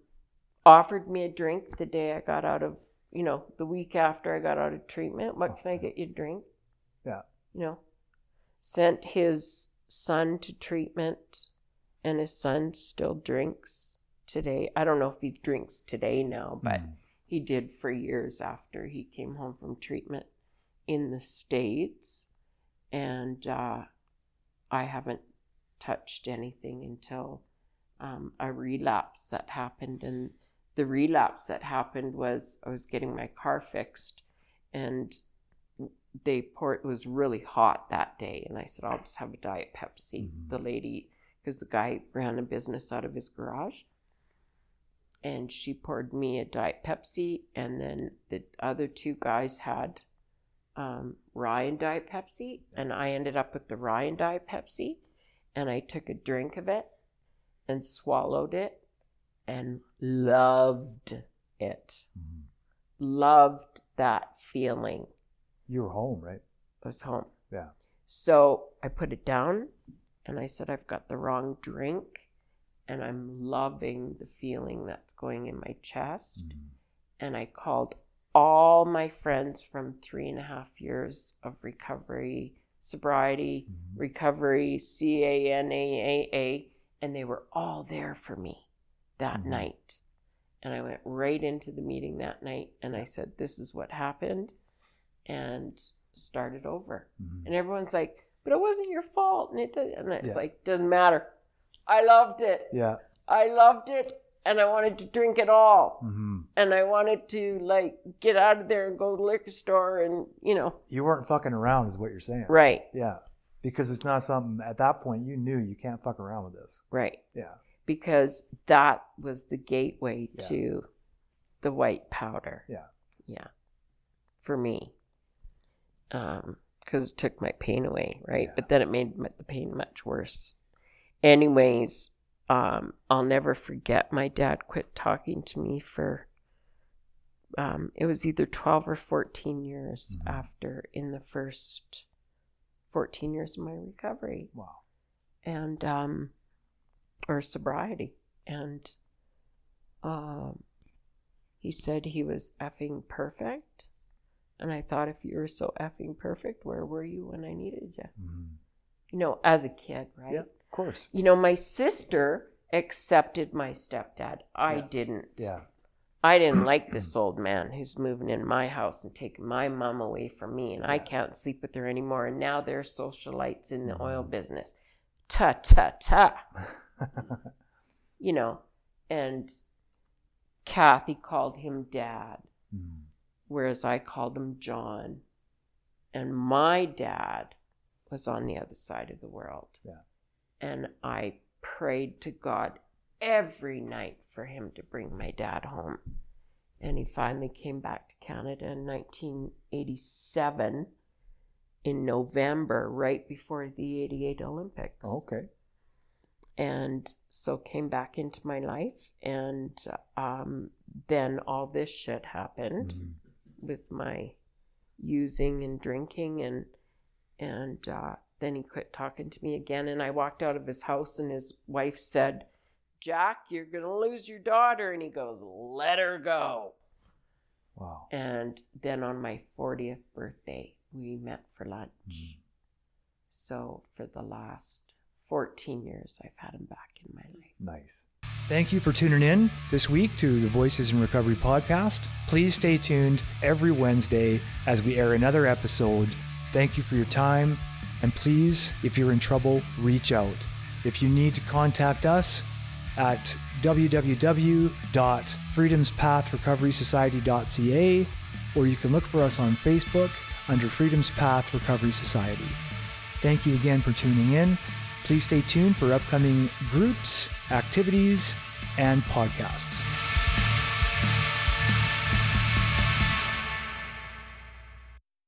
offered me a drink the day I got out of, you know, the week after I got out of treatment. What can I get you a drink? Yeah. You know, sent his son to treatment, and his son still drinks today. I don't know if he drinks today now, but Mhm. he did for years after he came home from treatment in the States. And uh, I haven't touched anything until um, a relapse that happened. And the relapse that happened was I was getting my car fixed and they poured, it was really hot that day. And I said, I'll just have a Diet Pepsi. Mhm. The lady, because the guy ran a business out of his garage and she poured me a diet Pepsi, and then the other two guys had um, rye and diet Pepsi, and I ended up with the rye and diet Pepsi, and I took a drink of it and swallowed it and loved it. Mhm. Loved that feeling. You were home, right? I was home. Yeah. So I put it down and I said, I've got the wrong drink and I'm loving the feeling that's going in my chest. Mhm. And I called all my friends from three and a half years of recovery, sobriety, Mhm. recovery, CANAAA, and they were all there for me that Mhm. night. And I went right into the meeting that night and I said, This is what happened, and started over. Mhm. And everyone's like, But it wasn't your fault. And, it did. and it's Yeah. like, Doesn't matter. I loved it. Yeah. I loved it. And I wanted to drink it all. hmm And I wanted to, like, get out of there and go to the liquor store and, you know, You weren't fucking around, is what you're saying. right, Yeah. Because it's not something at that point you knew you can't fuck around with this. right. Yeah. Because that was the gateway Yeah. to the white powder. Yeah. Yeah. For me. Um, because it took my pain away, right? Yeah. But then it made the pain much worse. Anyways, um, I'll never forget my dad quit talking to me for um, it was either 12 or 14 years Mhm. after in the first 14 years of my recovery Wow. and um or sobriety and um he said he was effing perfect. And I thought, if you were so effing perfect, where were you when I needed you? Mhm. You know, as a kid, right? Yeah, of course. You know, my sister accepted my stepdad. I Yeah. didn't. Yeah. I didn't like this old man who's moving in my house and taking my mom away from me, and I can't sleep with her anymore. And now they're socialites in the oil Mhm. business. Ta ta ta. You know, and Kathy called him dad, Mm. whereas I called him John. And my dad was on the other side of the world. Yeah. And I prayed to God every night for him to bring my dad home. And he finally came back to Canada in 1987 in November, right before the 88 Olympics. Okay. And so came back into my life. And um, then all this shit happened Mhm. with my using and drinking and and uh, then he quit talking to me again and i walked out of his house and his wife said jack you're gonna lose your daughter and he goes let her go Wow. and then on my 40th birthday we met for lunch Mhm. so for the last 14 years i've had him back in my life Nice. Thank you for tuning in this week to the Voices in Recovery podcast. Please stay tuned every Wednesday as we air another episode. Thank you for your time. And please, if you're in trouble, reach out. If you need to contact us at www.freedomspathrecoverysociety.ca or you can look for us on Facebook under Freedom's Path Recovery Society. Thank you again for tuning in. Please stay tuned for upcoming groups, activities, and podcasts.